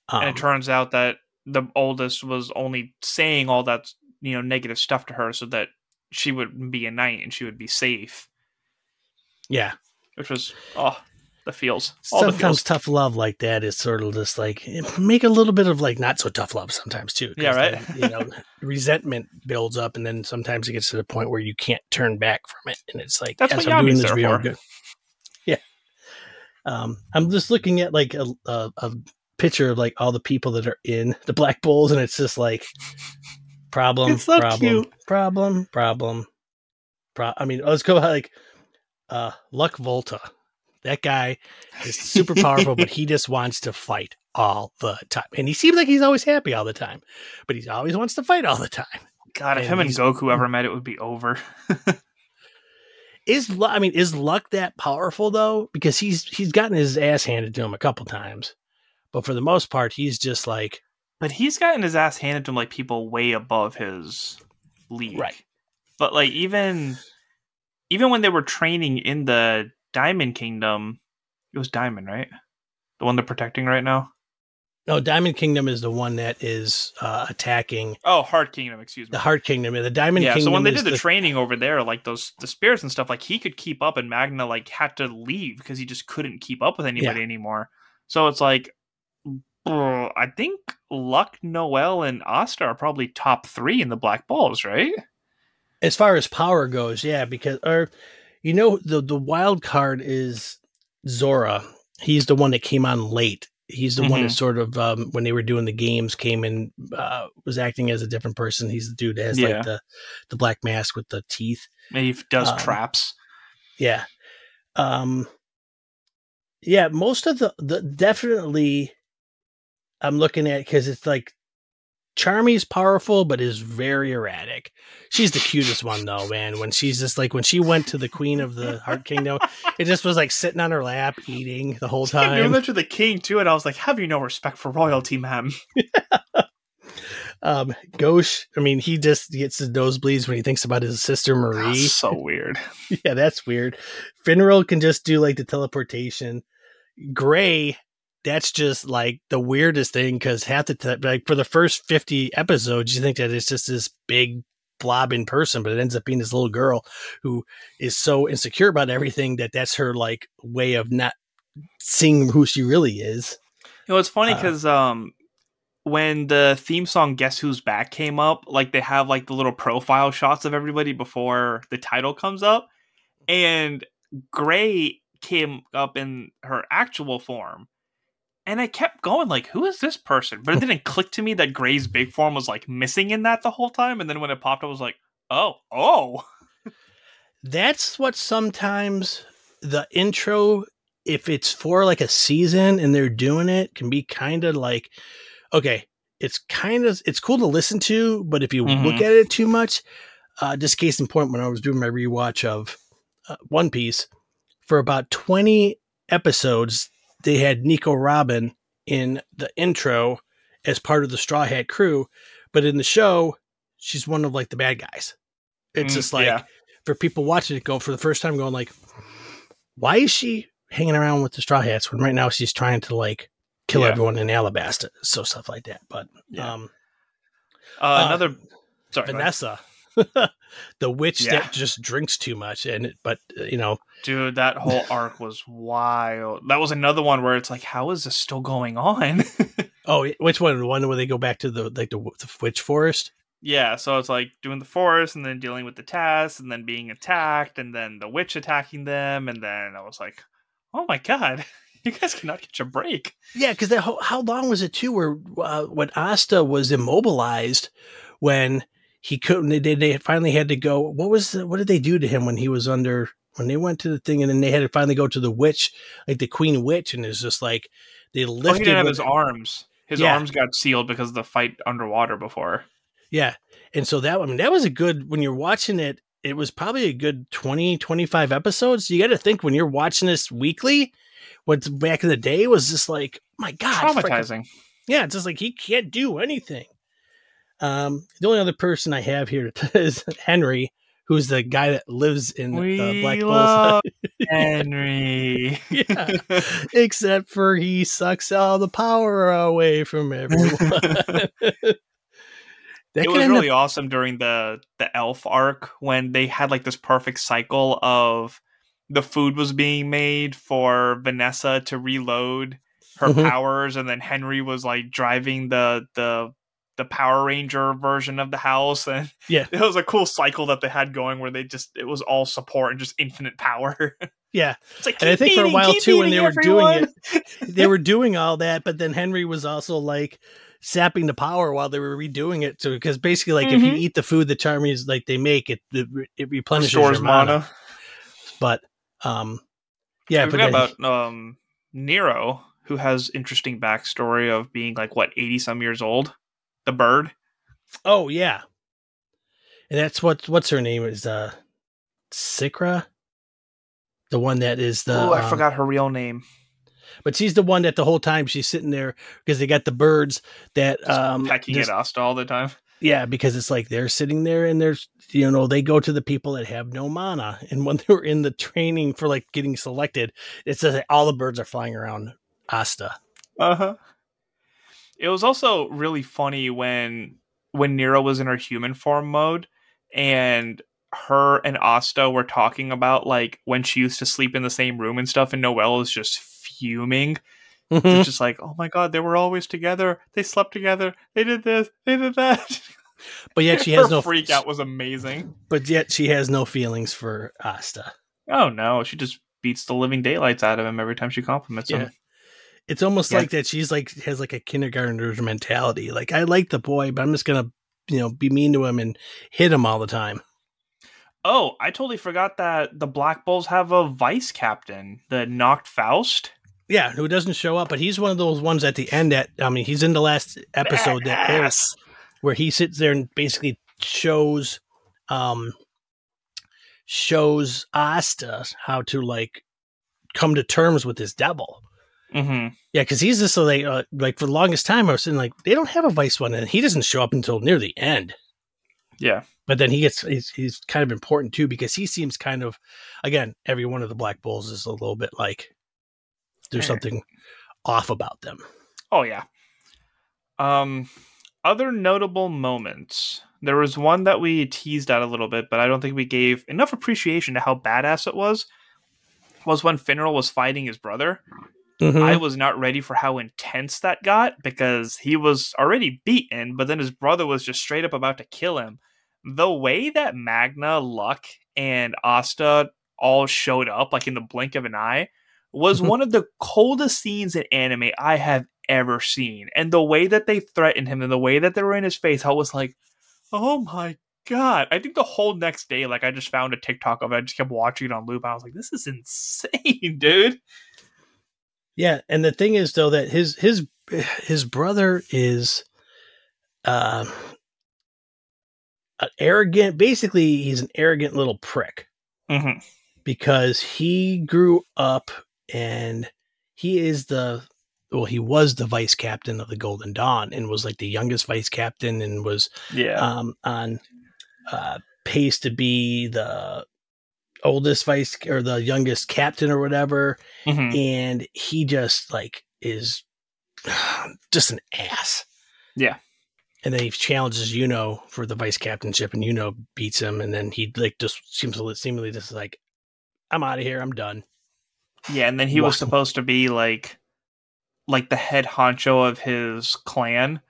um, and it um, turns out that the oldest was only saying all that, you know, negative stuff to her so that she would be a knight and she would be safe. Yeah. Which was, oh, the feels. All sometimes the feels. tough love like that is sort of just like make a little bit of like not so tough love sometimes too. Yeah, right. Then, you know, resentment builds up, and then sometimes it gets to the point where you can't turn back from it, and it's like that's what I'm doing this for. Good. Yeah. Um, I'm just looking at like a, a, a picture of like all the people that are in the Black Bulls, and it's just like problem, so problem, cute. problem, problem, problem. I mean, let's go like uh Luck Volta that guy is [laughs] super powerful, but he just wants to fight all the time. And he seems like he's always happy all the time, but he always wants to fight all the time. God, if and him and Goku ever met, it would be over. [laughs] is I mean, is Luck that powerful though? Because he's he's gotten his ass handed to him a couple times, but for the most part, he's just like. But he's gotten his ass handed to him like people way above his league, right? But like even even when they were training in the Diamond Kingdom. It was Diamond, right? The one they're protecting right now. No, Diamond Kingdom is the one that is uh, attacking. Oh, Heart Kingdom, excuse me. The Heart Kingdom. Yeah. The Diamond yeah, Kingdom. so when they did the, the, training over there, like those the spirits and stuff, like he could keep up, and Magna like had to leave because he just couldn't keep up with anybody yeah. anymore. So it's like, I think Luck, Noel, and Asta are probably top three in the Black Bulls, right? As far as power goes, yeah, because or you know the the wild card is Zora. He's the one that came on late he's the mm-hmm. one that sort of um, when they were doing the games came and uh, was acting as a different person. He's the dude that has yeah. like the the black mask with the teeth. And he does um, traps. Yeah. Um yeah, most of the the definitely I'm looking at because it's like Charmy's powerful, but is very erratic. She's the cutest one though, man. When she's just like when she went to the Queen of the Heart Kingdom, it just was like sitting on her lap eating the whole time. You mentioned the king too, and I was like, "Have you no respect for royalty, ma'am?" [laughs] um, Gauche, I mean, he just gets his nosebleeds when he thinks about his sister Marie. That's so weird. [laughs] yeah, that's weird. Finral can just do like the teleportation. Gray that's just like the weirdest thing because half the time, like for the first 50 episodes, you think that it's just this big blob in person, but it ends up being this little girl who is so insecure about everything that that's her like way of not seeing who she really is. You know, it's funny because uh, um, when the theme song "Guess Who's Back" came up, like they have like the little profile shots of everybody before the title comes up, and Gray came up in her actual form and I kept going like, who is this person? But it didn't click to me that Gray's big form was like missing in that the whole time. And then when it popped up, I was like, oh, oh. [laughs] That's what sometimes the intro, if it's for like a season and they're doing it, can be kind of like, okay, it's kind of it's cool to listen to, but if you mm-hmm. look at it too much, uh, just case in point, when I was doing my rewatch of uh, One Piece, for about twenty episodes, they had Nico Robin in the intro as part of the Straw Hat crew, but in the show, she's one of like the bad guys. It's mm, just like yeah. for people watching it go for the first time going like, why is she hanging around with the Straw Hats when right now she's trying to like kill yeah. everyone in Alabasta? So stuff like that. But yeah. um, uh, another sorry, Vanessa. [laughs] the witch yeah. that just drinks too much and but uh, you know. Dude that whole arc was wild. That was another one where it's like how is this still going on? [laughs] Oh which one? The one where they go back to the like the, the witch forest? Yeah so it's like doing the forest and then dealing with the test and then being attacked and then the witch attacking them and then i was like oh my god [laughs] you guys cannot get your break. Yeah because how long was it too where uh, when asta was immobilized when he couldn't. They, they finally had to go. What was the, what did they do to him when he was under when they went to the thing and then they had to finally go to the witch, like the queen witch, and it's just like they lifted. Oh, he didn't have his arms. His yeah. arms got sealed because of the fight underwater before. Yeah, and so that I mean that was a good when you're watching it. It was probably a good 20, 25 episodes. You got to think when you're watching this weekly, what's back in the day was just like, my God, traumatizing. Yeah, it's just like he can't do anything. Um, the only other person I have here [laughs] is Henry, who's the guy that lives in uh, Black Bulls. [laughs] Henry. [laughs] yeah. Except for he sucks all the power away from everyone. it was really up- awesome during the the elf arc when they had like this perfect cycle of the food was being made for Vanessa to reload her mm-hmm. powers and then Henry was like driving the the the Power Ranger version of the house, [laughs] and yeah, it was a cool cycle that they had going where they just it was all support and just infinite power. [laughs] Yeah, it's like, and I think eating, for a while too, when they were everyone. doing it, [laughs] they were doing all that, but then Henry was also like sapping the power while they were redoing it. So because basically, like mm-hmm. if you mm-hmm. eat the food the Charmies like they make, it it, it replenishes Restores your mana. mana. But um, yeah, forgot about um Nero, who has interesting backstory of being like what eighty some years old the bird. Oh yeah, and that's what what's her name is uh, Secre, the one that is the. Oh, I um, forgot her real name. But she's the one that the whole time she's sitting there because they got the birds that just um pecking just, at Asta all the time. Yeah, because it's like they're sitting there and there's you know they go to the people that have no mana, and when [laughs] they were in the training for like getting selected, it says all the birds are flying around Asta. Uh huh. It was also really funny when when Nero was in her human form mode and her and Asta were talking about like when she used to sleep in the same room and stuff, and Noelle is just fuming. Mm-hmm. It's just like, oh my god, they were always together. They slept together. They did this. They did that. [laughs] But yet she has no freak out was amazing. But yet she has no feelings for Asta. Oh no, she just beats the living daylights out of him every time she compliments yeah. him. It's almost yeah. like that she's like has like a kindergartner's mentality. Like I like the boy, but I'm just gonna you know be mean to him and hit him all the time. Oh, I totally forgot that the Black Bulls have a vice captain, the Nacht Faust. Yeah, who doesn't show up, but he's one of those ones at the end. That I mean, he's in the last episode Badass. that airs, where he sits there and basically shows, um, shows Asta how to like come to terms with his devil. Mm-hmm. Yeah, because he's just like uh, like for the longest time I was saying like they don't have a vice one, and he doesn't show up until near the end. Yeah, but then he gets he's, he's kind of important too because he seems kind of again every one of the Black Bulls is a little bit like there's something off about them. Oh yeah. Um, other notable moments. There was one that we teased out a little bit, but I don't think we gave enough appreciation to how badass it was. Was when Finral was fighting his brother. Mm-hmm. I was not ready for how intense that got because he was already beaten, but then his brother was just straight up about to kill him. The way that Magna, Luck, and Asta all showed up, like in the blink of an eye, was mm-hmm. one of the coldest scenes in anime I have ever seen. And the way that they threatened him and the way that they were in his face, I was like, oh my god. I think the whole next day, like I just found a TikTok of it. I just kept watching it on loop. I was like, this is insane, [laughs] dude. Yeah, and the thing is though that his his his brother is uh an arrogant basically he's an arrogant little prick. Mm-hmm. Because he grew up and he is the well he was the vice captain of the golden dawn and was like the youngest vice captain and was yeah um on uh pace to be the oldest vice or the youngest captain or whatever mm-hmm. and he just like is [sighs] just an ass yeah and then he challenges Yuno for the vice captainship and Yuno beats him and then he like just seems to seemingly just like i'm out of here i'm done yeah, and then he was supposed to be like like the head honcho of his clan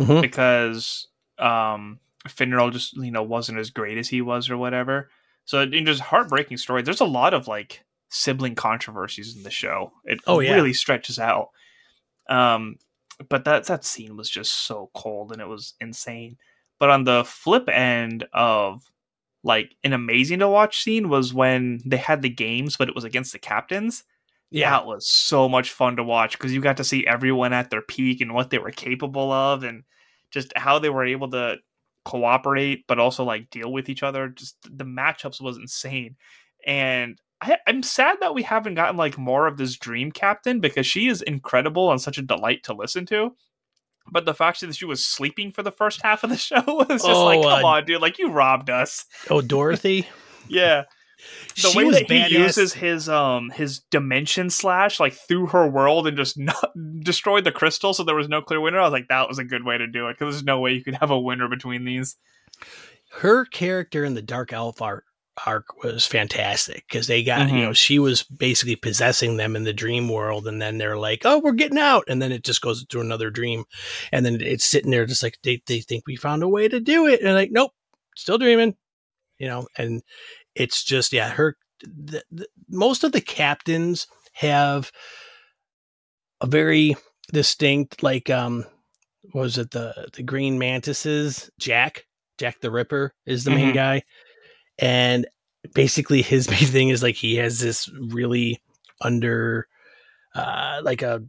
mm-hmm. because um Finral just you know wasn't as great as he was or whatever. So it, just heartbreaking story. There's a lot of like sibling controversies in the show. It oh, yeah. really stretches out. Um but that that scene was just so cold and it was insane. But on the flip end of like an amazing to watch scene was when they had the games, but it was against the captains. Yeah, it was so much fun to watch because you got to see everyone at their peak and what they were capable of, and just how they were able to cooperate, but also like deal with each other. Just the matchups was insane, and I, I'm sad that we haven't gotten like more of this dream captain because she is incredible and such a delight to listen to. But the fact that she was sleeping for the first half of the [laughs] show was just oh, like, come uh, on, dude, like you robbed us. Oh, Dorothy. [laughs] yeah. The she way that badass. he uses his um his dimension slash like through her world and just [laughs] not destroyed the crystal, so there was no clear winner. I was like, that was a good way to do it because there's no way you could have a winner between these. Her character in the Dark Elf art arc was fantastic because they got mm-hmm. you know she was basically possessing them in the dream world and then they're like oh we're getting out and then it just goes to another dream and then it's sitting there just like they, they think we found a way to do it and like nope still dreaming you know and it's just yeah her the, the, most of the captains have a very distinct like um was it the the green mantises jack jack the ripper is the mm-hmm. main guy and basically his [laughs] main thing is like he has this really under uh like a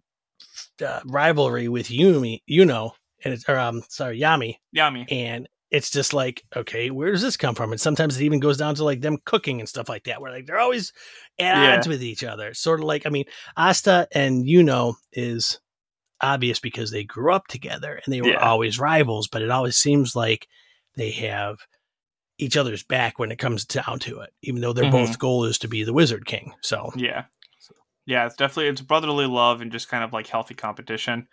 uh, rivalry with Yumi, you know, and it's or um sorry, Yami. Yami. And it's just like, okay, where does this come from? And sometimes it even goes down to like them cooking and stuff like that, where like they're always at yeah. odds with each other. Sort of like, I mean, Asta and Yuno is obvious because they grew up together and they were yeah. always rivals, but it always seems like they have each other's back when it comes down to it, even though their mm-hmm. both goal is to be the Wizard King. So yeah, yeah, it's definitely it's brotherly love and just kind of like healthy competition.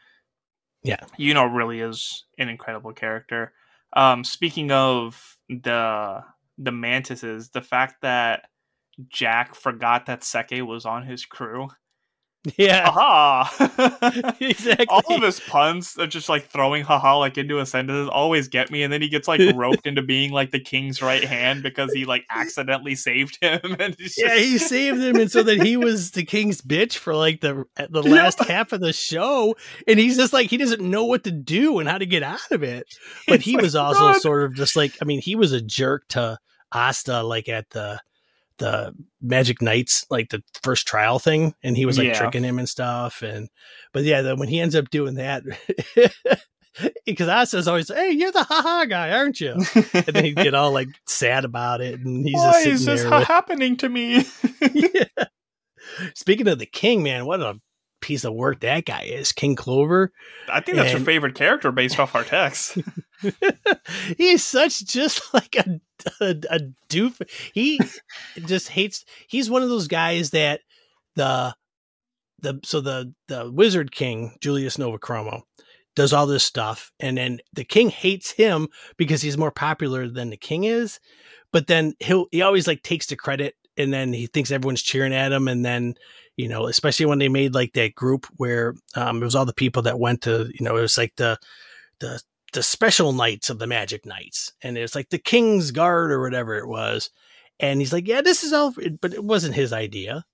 Yeah. Yuno really is an incredible character. Um, speaking of the the mantises, the fact that Jack forgot that Sekke was on his crew. [laughs] Yeah. Haha. [laughs] [laughs] exactly. All of his puns of just like throwing haha like into a sentence always get me, and then he gets like roped into being like the king's right hand because he like accidentally saved him. And it's yeah, he saved him, and so that he was the king's bitch for like the eh, the last half of the show, and he's just like he doesn't know what to do and how to get out of it. But It's he like, was also "Run!" sort of just like I mean, he was a jerk to Asta, like at the the Magic Knights, like the first trial thing, and he was like Yeah. tricking him and stuff. And but yeah, then when he ends up doing that. [laughs] Because Asta's always, hey, you're the haha guy, aren't you? And then he'd get all like [laughs] sad about it, and he's Why just is this ha- with, happening to me? [laughs] yeah. Speaking of the king, man, what a piece of work that guy is. King Clover. I think that's your favorite character based off our text. he's such just like a, [laughs] a, a doof. He just hates. He's one of those guys that the the so the the Wizard King Julius Novachrono does all this stuff, and then the king hates him because he's more popular than the king is. But then he'll he always like takes the credit, and then he thinks everyone's cheering at him, and then you know, especially when they made like that group where um, it was all the people that went to, you know, it was like the the the special knights of the magic knights and it's like the king's guard or whatever it was and he's like yeah this is all but it wasn't his idea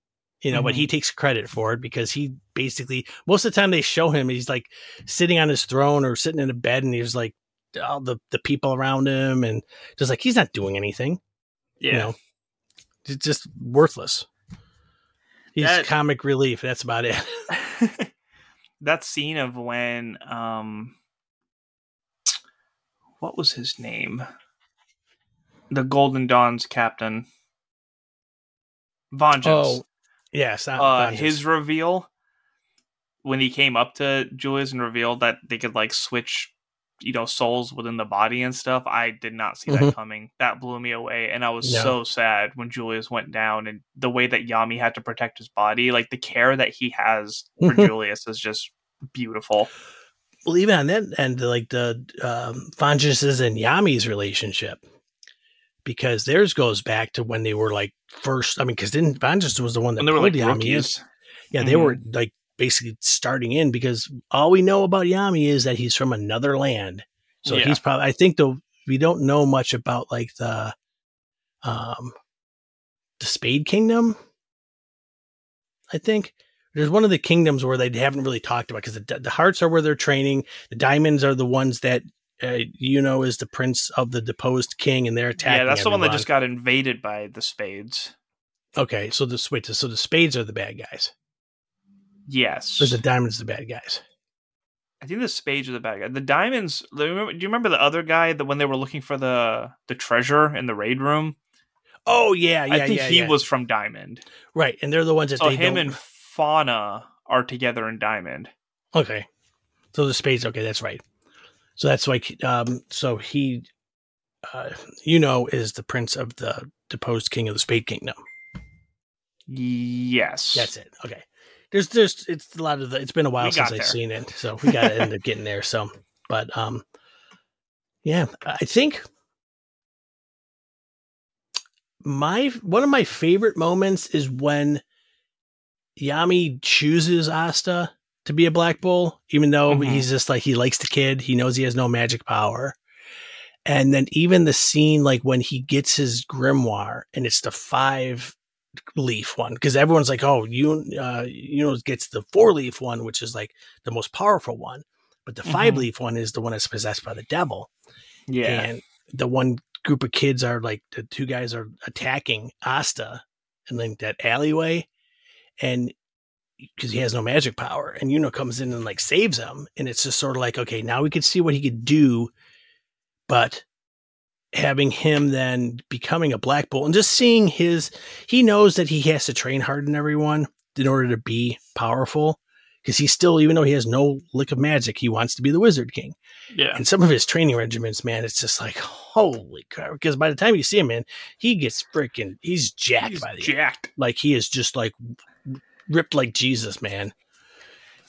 you know but he takes credit for it because he basically most of the time they show him he's like sitting on his throne or sitting in a bed and he's like all the the people around him and just like he's not doing anything Yeah. you know? It's just worthless. He's That- comic relief that's about it. [laughs] That scene of when um what was his name? The Golden Dawn's captain. Vangeance. oh yes uh Vangeance. his reveal when he came up to Julius and revealed that they could like switch you know souls within the body and stuff i did not see Mhm. that coming that blew me away and i was No. so sad when julius went down and the way that yami had to protect his body like the care that he has for Mhm. julius is just beautiful well, even on that end, like the um, Vangelis's and Yami's relationship, because theirs goes back to when they were like first. I mean, because didn't Vangelis was the one that and they were like Yami in. Yeah, they Mhm. were like basically starting in because all we know about Yami is that he's from another land. So Yeah. he's probably. I think though we don't know much about like the, um, the Spade Kingdom. I think there's one of the kingdoms where they haven't really talked about because the, the hearts are where they're training. The diamonds are the ones that uh, you know is the prince of the deposed king, and they're attacking. yeah that's the one that just got invaded by the spades okay. So the wait, so the spades are the bad guys. yes Or the diamonds are the bad guys. I think the spades are the bad guy. The diamonds. Do you remember the other guy that when they were looking for the the treasure in the raid room? Oh yeah, yeah, I think yeah, he yeah. was from Diamond. right, and they're the ones that So they him don't. and Fana are together in Diamond. okay, so the spades. Okay, that's right. So that's like, um, so he, uh, you know, is the prince of the deposed king of the Spade Kingdom. Yes, That's it. Okay. There's there's it's a lot of the it's been a while since I've there. seen it. So we gotta end up getting there. So [laughs] but um yeah, I think my one of my favorite moments is when Yami chooses Asta to be a Black Bull, even though Mhm. he's just like he likes the kid, he knows he has no magic power. And then even the scene like when he gets his grimoire and it's the five leaf one because everyone's like, oh, you uh, you know gets the four leaf one, which is like the most powerful one, but the five Mhm. leaf one is the one that's possessed by the devil. yeah, And the one group of kids are like the two guys are attacking Asta and like that alleyway, and because he has no magic power, and Yuno comes in and like saves him, and it's just sort of like, okay, now we can see what he could do, but having him then becoming a black bull and just seeing his he knows that he has to train hard in everyone in order to be powerful because he's still even though he has no lick of magic he wants to be the wizard king yeah. and some of his training regiments, man, it's just like holy crap. Because by the time you see him, man, he gets freaking he's jacked He's by the end. jacked. Like he is just like ripped like Jesus, man.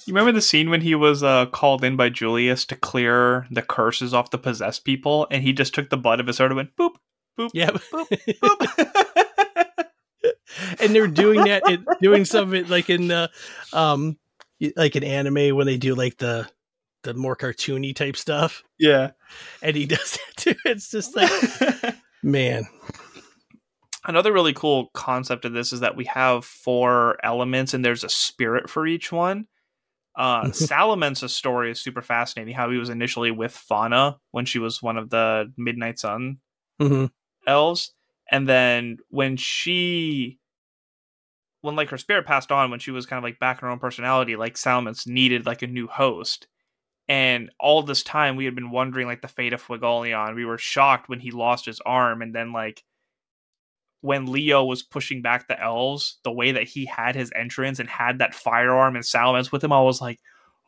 You remember the scene when he was uh, called in by Julius to clear the curses off the possessed people, and he just took the butt of his sword and went boop, boop, Yeah. boop, [laughs] boop. [laughs] and they're doing that, it, doing [laughs] some of it like in the, um, like in anime when they do like the, the more cartoony type stuff, yeah. and he does that too. It's just like, man, Another really cool concept of this is that we have four elements, and there's a spirit for each one. Uh, Salamen's story is super fascinating. How he was initially with Fana when she was one of the Midnight Sun hmm elves and then when she when like her spirit passed on when she was kind of like back in her own personality like Salmons needed like a new host and all this time we had been wondering like the fate of Fuegoleon we were shocked when he lost his arm and then like when Leo was pushing back the elves the way that he had his entrance and had that firearm and Salmons with him I was like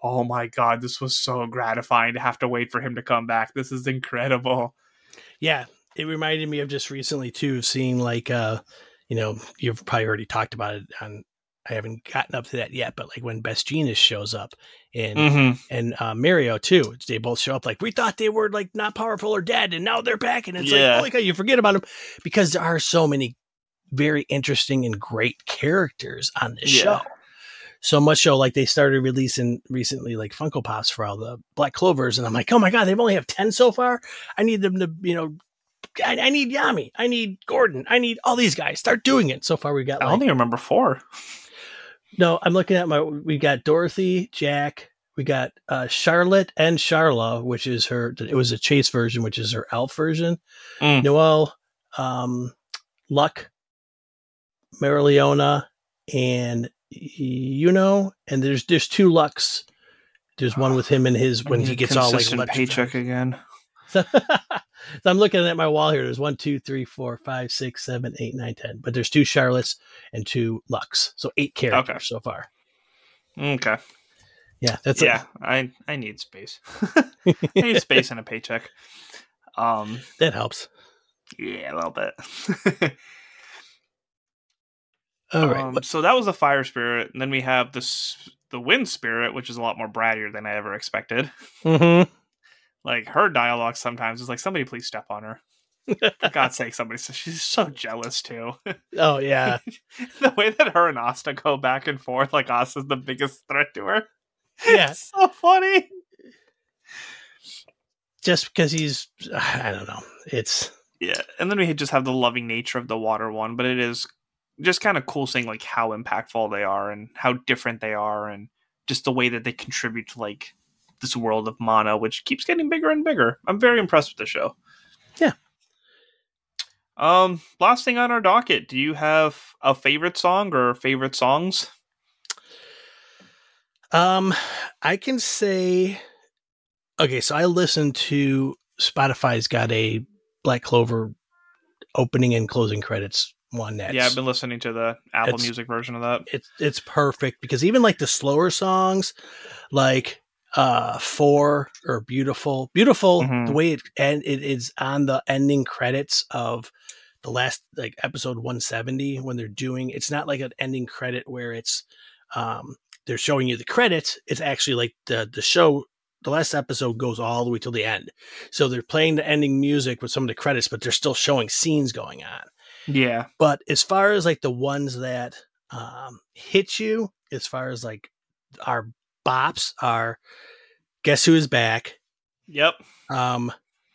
oh my god this was so gratifying to have to wait for him to come back this is incredible yeah, it reminded me of just recently too seeing like, uh, you know, you've probably already talked about it on. I haven't gotten up to that yet, but like when Best Genius shows up and mm-hmm. and uh, Mario too. They both show up like we thought they were like not powerful or dead, and now they're back, and it's Yeah. like holy cow, you forget about them because there are so many very interesting and great characters on this Yeah. show. So much so, like they started releasing recently, like Funko Pops for all the Black Clovers, and I'm like, oh my god, they've only have ten so far. I need them to, you know, I, I need Yami, I need Gordon, I need all these guys. Start doing it. So far, we got I only remember four. No, I'm looking at my. We got Dorothy, Jack. We got uh, Charlotte and Charla, which is her. It was a Chase version, which is her elf version. Mm. Noel, um, Luck, Mereoleona, and you know, and there's there's two Lucks. There's one with him and his when he gets all like paycheck again. So, [laughs] so I'm looking at my wall here. There's one, two, three, four, five, six, seven, eight, nine, ten. But there's two Charlottes and two Lucks, so eight characters Okay. so far. Okay. Yeah, that's yeah, I I need space. [laughs] I need space and a paycheck. Um, that helps. yeah, a little bit. [laughs] All right. Um, so that was the fire spirit, and then we have this the wind spirit, which is a lot more brattier than I ever expected. mm-hmm. Like her dialogue sometimes is like, "Somebody please step on her." For God's sake, somebody says she's so jealous too. [laughs] Oh yeah, the way that her and Asta go back and forth, like Asta's the biggest threat to her. yeah. It's [laughs] so funny. Just because he's, I don't know. It's Yeah, and then we just have the loving nature of the water one, but it is just kind of cool seeing like how impactful they are and how different they are, and just the way that they contribute to like this world of mana, which keeps getting bigger and bigger. I'm very impressed with the show. Yeah. Um, last thing on our docket, do you have a favorite song or favorite songs? um, I can say, okay. So I listened to Spotify's got a Black Clover opening and closing credits one. That's yeah, I've been listening to the Apple Music version of that. it's it's perfect because even like the slower songs like uh four or beautiful beautiful Mhm. the way it and it is on the ending credits of the last like episode 170 when they're doing it's not like an ending credit where it's um they're showing you the credits it's actually like the the show the last episode goes all the way till the end. So they're playing the ending music with some of the credits but they're still showing scenes going on. Yeah, but as far as like the ones that um, hit you, as far as like our bops are, guess who is back? yep. Um,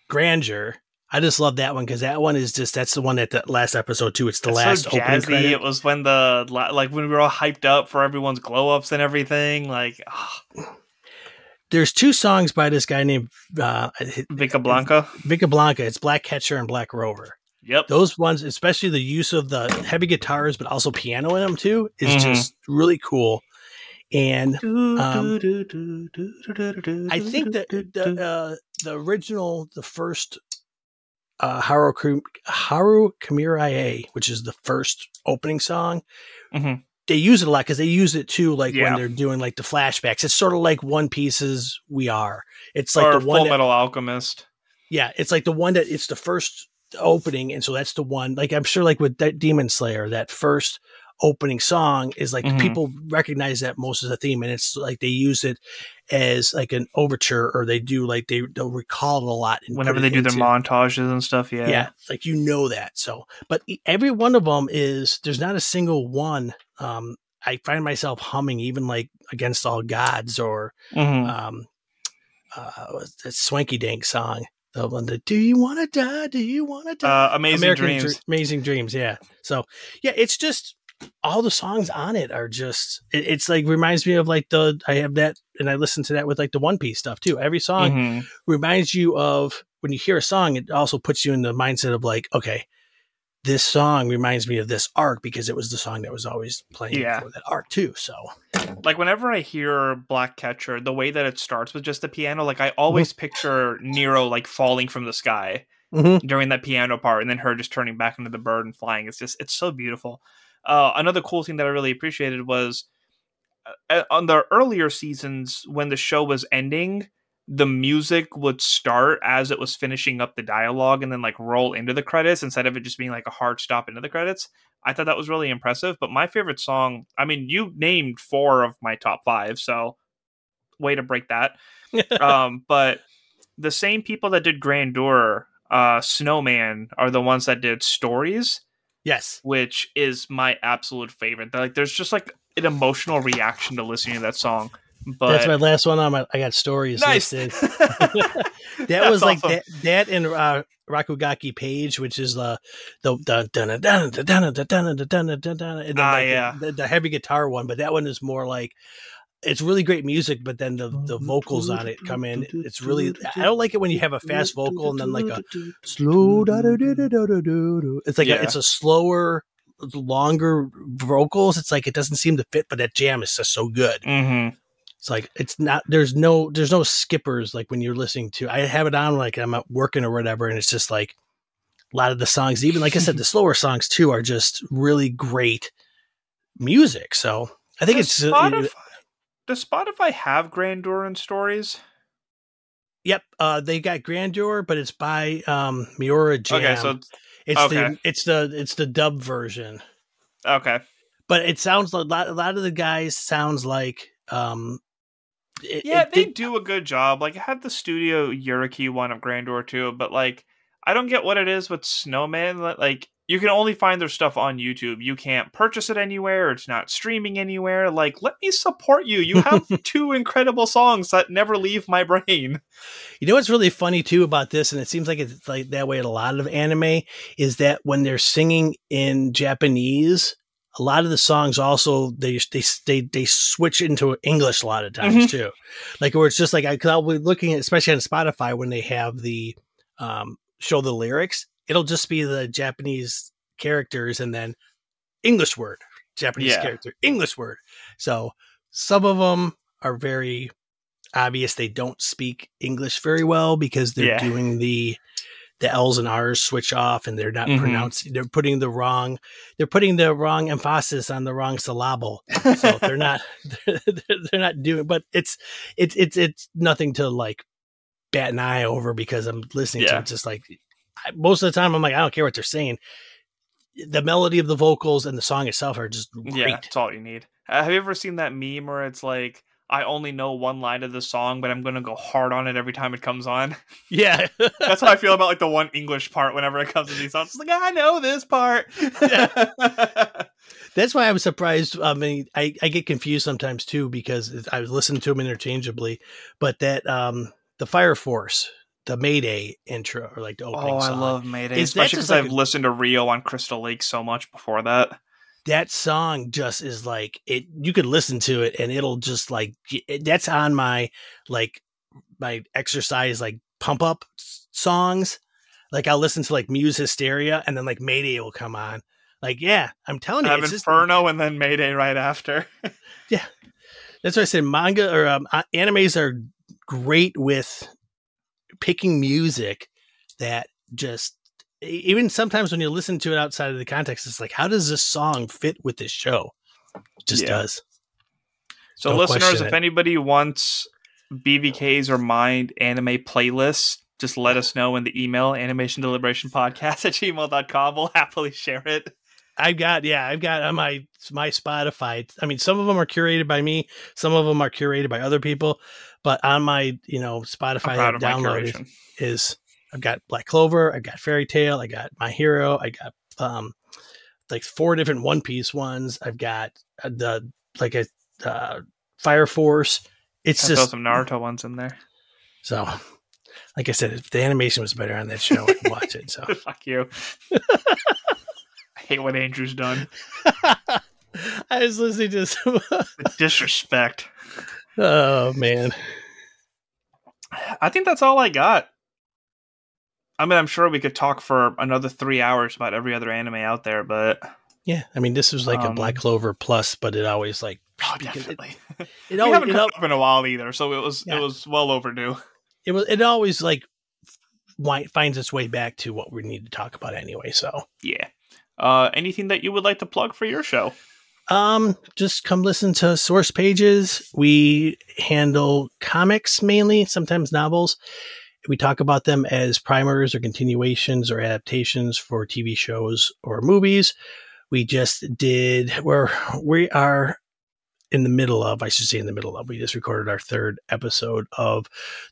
Grandeur. I just love that one because that one is just that's the one at the last episode too. It's the It's last so opening jazzy. It was when the like when we were all hyped up for everyone's glow ups and everything. Like ah, There's two songs by this guy named uh, Vickeblanka. Vika Blanca. It's Black Catcher and Black Rover. Yep. Those ones, especially the use of the heavy guitars, but also piano in them too, is Mhm. just really cool. And Um, I think that the uh, the original, the first uh, Haru Haruka Mirai, which is the first opening song, Mhm. they use it a lot because they use it too, like Yeah. when they're doing like the flashbacks. It's sort of like One Piece's "We Are." It's like or the one, Full that, Metal Alchemist. yeah, it's like the one that it's the first opening, and so that's the one. Like I'm sure, like with that Demon Slayer, that first opening song is like mm-hmm. people recognize that most as a theme and it's like they use it as like an overture or they do like they they'll recall it a lot whenever they do their montages and stuff yeah. Yeah like you know that so but every one of them is there's not a single one um i find myself humming even like against all gods or mm-hmm. um uh that swanky dank song? The one that do you want to die? Do you want to die? Uh, amazing American dreams. Dr- amazing dreams yeah. So yeah it's just all the songs on it are just it, it's like reminds me of like the I have that and I listen to that with like the One Piece stuff too. Every song mm-hmm. reminds you of when you hear a song, it also puts you in the mindset of like, okay, this song reminds me of this arc because it was the song that was always playing yeah. for that arc too. So, like whenever I hear Black Catcher, the way that it starts with just the piano, like I always mm-hmm. picture Nero like falling from the sky mm-hmm. during that piano part, and then her just turning back into the bird and flying. It's just it's so beautiful. Uh, another cool thing that I really appreciated was uh, on the earlier seasons when the show was ending, the music would start as it was finishing up the dialogue and then like roll into the credits instead of it just being like a hard stop into the credits. I thought that was really impressive. But my favorite song, I mean, you named four of my top five, so way to break that. [laughs] um, but the same people that did Grandeur, uh, Snowman, are the ones that did Stories. Yes. Which is my absolute favorite. Like there's just like an emotional reaction to listening to that song. But that's my last one on my I got stories nice. listed. that was like awesome. that, that and uh Rakugaki Page, which is the the the dun dun dun dun dun dun dun dun dun and then like yeah. the, the heavy guitar one, but that one is more like it's really great music, but then the, the mm-hmm. vocals on it come in. It's really I don't like it when you have a fast vocal and then like a slow. It's like yeah. a, it's a slower, longer vocals. It's like it doesn't seem to fit, but that jam is just so good. Mm-hmm. It's like it's not. There's no there's no skippers like when you're listening to. I have it on like I'm working or whatever, and it's just like a lot of the songs. Even like I said, the [laughs] slower songs too are just really great music. So I think Does it's uh, Spotify, does Spotify have Grandeur and stories? Yep, uh, they got Grandeur, but it's by um, Miura Jam. Okay, so it's okay. the it's the it's the dub version. Okay, but it sounds like a lot, a lot of the guys sounds like um, it, yeah, it, they do a good job. Like I have the Studio Yuriki one of Grandeur too, but like I don't get what it is with Snowman. Like you can only find their stuff on YouTube. You can't purchase it anywhere. It's not streaming anywhere. Like, let me support you. You have [laughs] two incredible songs that never leave my brain. You know what's really funny too about this, and it seems like it's like that way in a lot of anime, is that when they're singing in Japanese, a lot of the songs also they they they, they switch into English a lot of times mm-hmm. too, like where it's just like I, I'll be looking at especially on Spotify when they have the um, show the lyrics it'll just be the Japanese characters and then English word, Japanese yeah. character, English word. So some of them are very obvious they don't speak English very well because they're yeah. doing the the L's and R's switch off and they're not mm-hmm. pronouncing they're putting the wrong they're putting the wrong emphasis on the wrong syllable. So they're not [laughs] [laughs] they're, they're not doing but it's it's it's it's nothing to like bat an eye over because I'm listening yeah. to it just like most of the time I'm like, I don't care what they're saying. The melody of the vocals and the song itself are just great. Yeah, that's all you need. Uh, have you ever seen that meme where it's like, I only know one line of the song, but I'm gonna go hard on it every time it comes on. [laughs] Yeah, that's how I feel about like the one English part whenever it comes to these songs. It's like I know this part. Yeah. [laughs] that's why I was surprised. I mean, I, I get confused sometimes too because I was listening to them interchangeably, but that um the Fire Force the Mayday intro or like the opening. Oh, song. I love Mayday, is especially because like I've a, listened to Ryo on Crystal Lake so much before that. That song just is like it. You could listen to it and it'll just like that's on my like my exercise like pump up songs. Like I'll listen to like Muse Hysteria and then like Mayday will come on. Like yeah, I'm telling you, I have Inferno just, and then Mayday right after. [laughs] yeah, that's what I said. Manga or um, animes are great with picking music that just even sometimes when you listen to it outside of the context, it's like, how does this song fit with this show? It just yeah. does. So, Don't listeners, if it. anybody wants BVK's or Mind anime playlists, just let us know in the email animation deliberation podcast at gmail.com. We'll happily share it. I've got yeah, I've got on my my Spotify. I mean, some of them are curated by me, some of them are curated by other people, but on my you know Spotify that is I've got Black Clover, I've got Fairy Tail, I got My Hero, I got um like four different One Piece ones. I've got uh, the like a uh, Fire Force. It's I just some Naruto ones in there. So, like I said, if the animation was better on that show, I'd watch it. So [laughs] fuck you. I hate what Andrew's done. [laughs] I was listening to some disrespect. Oh man. I think that's all I got. I mean, I'm sure we could talk for another three hours about every other anime out there, but yeah, I mean, this was like um, a Black Clover plus, but it always like oh, definitely. [laughs] It, it always haven't come up in a while either, so it was yeah. it was well overdue. It was it always like finds its way back to what we need to talk about anyway. So yeah. Uh, anything that you would like to plug for your show? Um, just come listen to source pages. We handle comics mainly, sometimes novels we talk about them as primers or continuations or adaptations for TV shows or movies. We just did where we are in the middle of, I should say, in the middle of. We just recorded our third episode of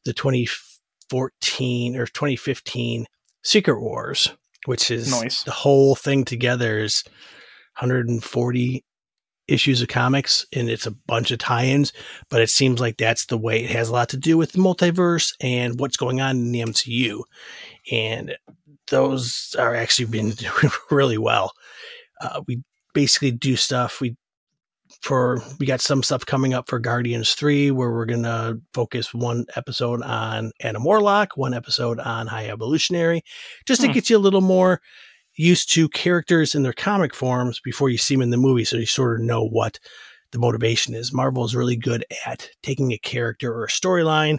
the 2014 or 2015 Secret Wars, which is nice. the whole thing together is 140 issues of comics and it's a bunch of tie-ins, but it seems like that's the way it has a lot to do with the multiverse and what's going on in the MCU. And those are actually been [laughs] doing really well. Uh, we basically do stuff. We for we got some stuff coming up for Guardians 3 where we're going to focus one episode on Adam Warlock, one episode on High Evolutionary, just to hmm. get you a little more used to characters in their comic forms before you see them in the movie, so you sort of know what the motivation is. Marvel is really good at taking a character or a storyline,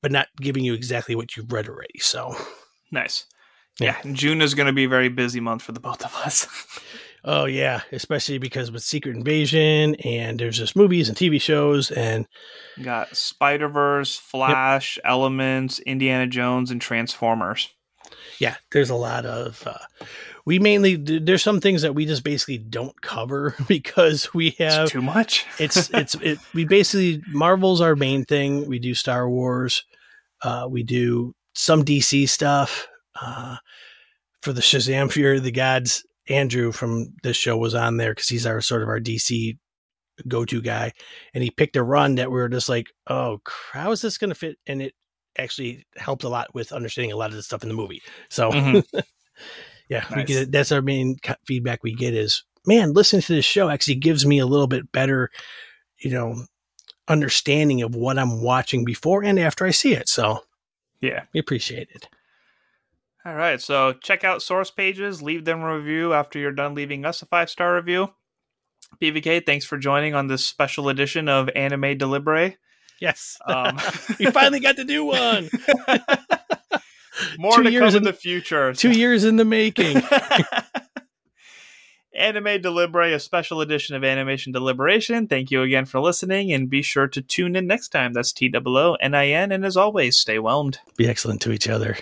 but not giving you exactly what you've read already. So nice. Yeah, June is going to be a very busy month for the both of us. [laughs] oh yeah, especially because with Secret Invasion and there's just movies and TV shows and got Spider Verse, Flash, yep. Elements, Indiana Jones, and Transformers yeah, there's a lot of. Uh, we mainly there's some things that we just basically don't cover [laughs] because we have it's too much. [laughs] it's it's it. We basically Marvel's our main thing. We do Star Wars. Uh, we do some DC stuff. Uh, for the Shazam Fury of the Gods, Andrew from this show was on there because he's our sort of our DC go-to guy, and he picked a run that we were just like, oh, how is this going to fit? And it actually helped a lot with understanding a lot of the stuff in the movie. So, mm-hmm. [laughs] yeah, nice. we get that's our main feedback we get is, man, listening to this show actually gives me a little bit better, you know, understanding of what I'm watching before and after I see it. So, yeah, we appreciate it. All right, so check out source pages, leave them a review after you're done leaving us a five star review. BVK, thanks for joining on this special edition of Anime Deliberate. Yes. Um, [laughs] we finally got to do one. [laughs] More two to come in, the future. Two years in the making. [laughs] Anime Deliberate, a special edition of Animation Deliberation. Thank you again for listening, and be sure to tune in next time. That's T O O N I N, and as always, stay whelmed. Be excellent to each other.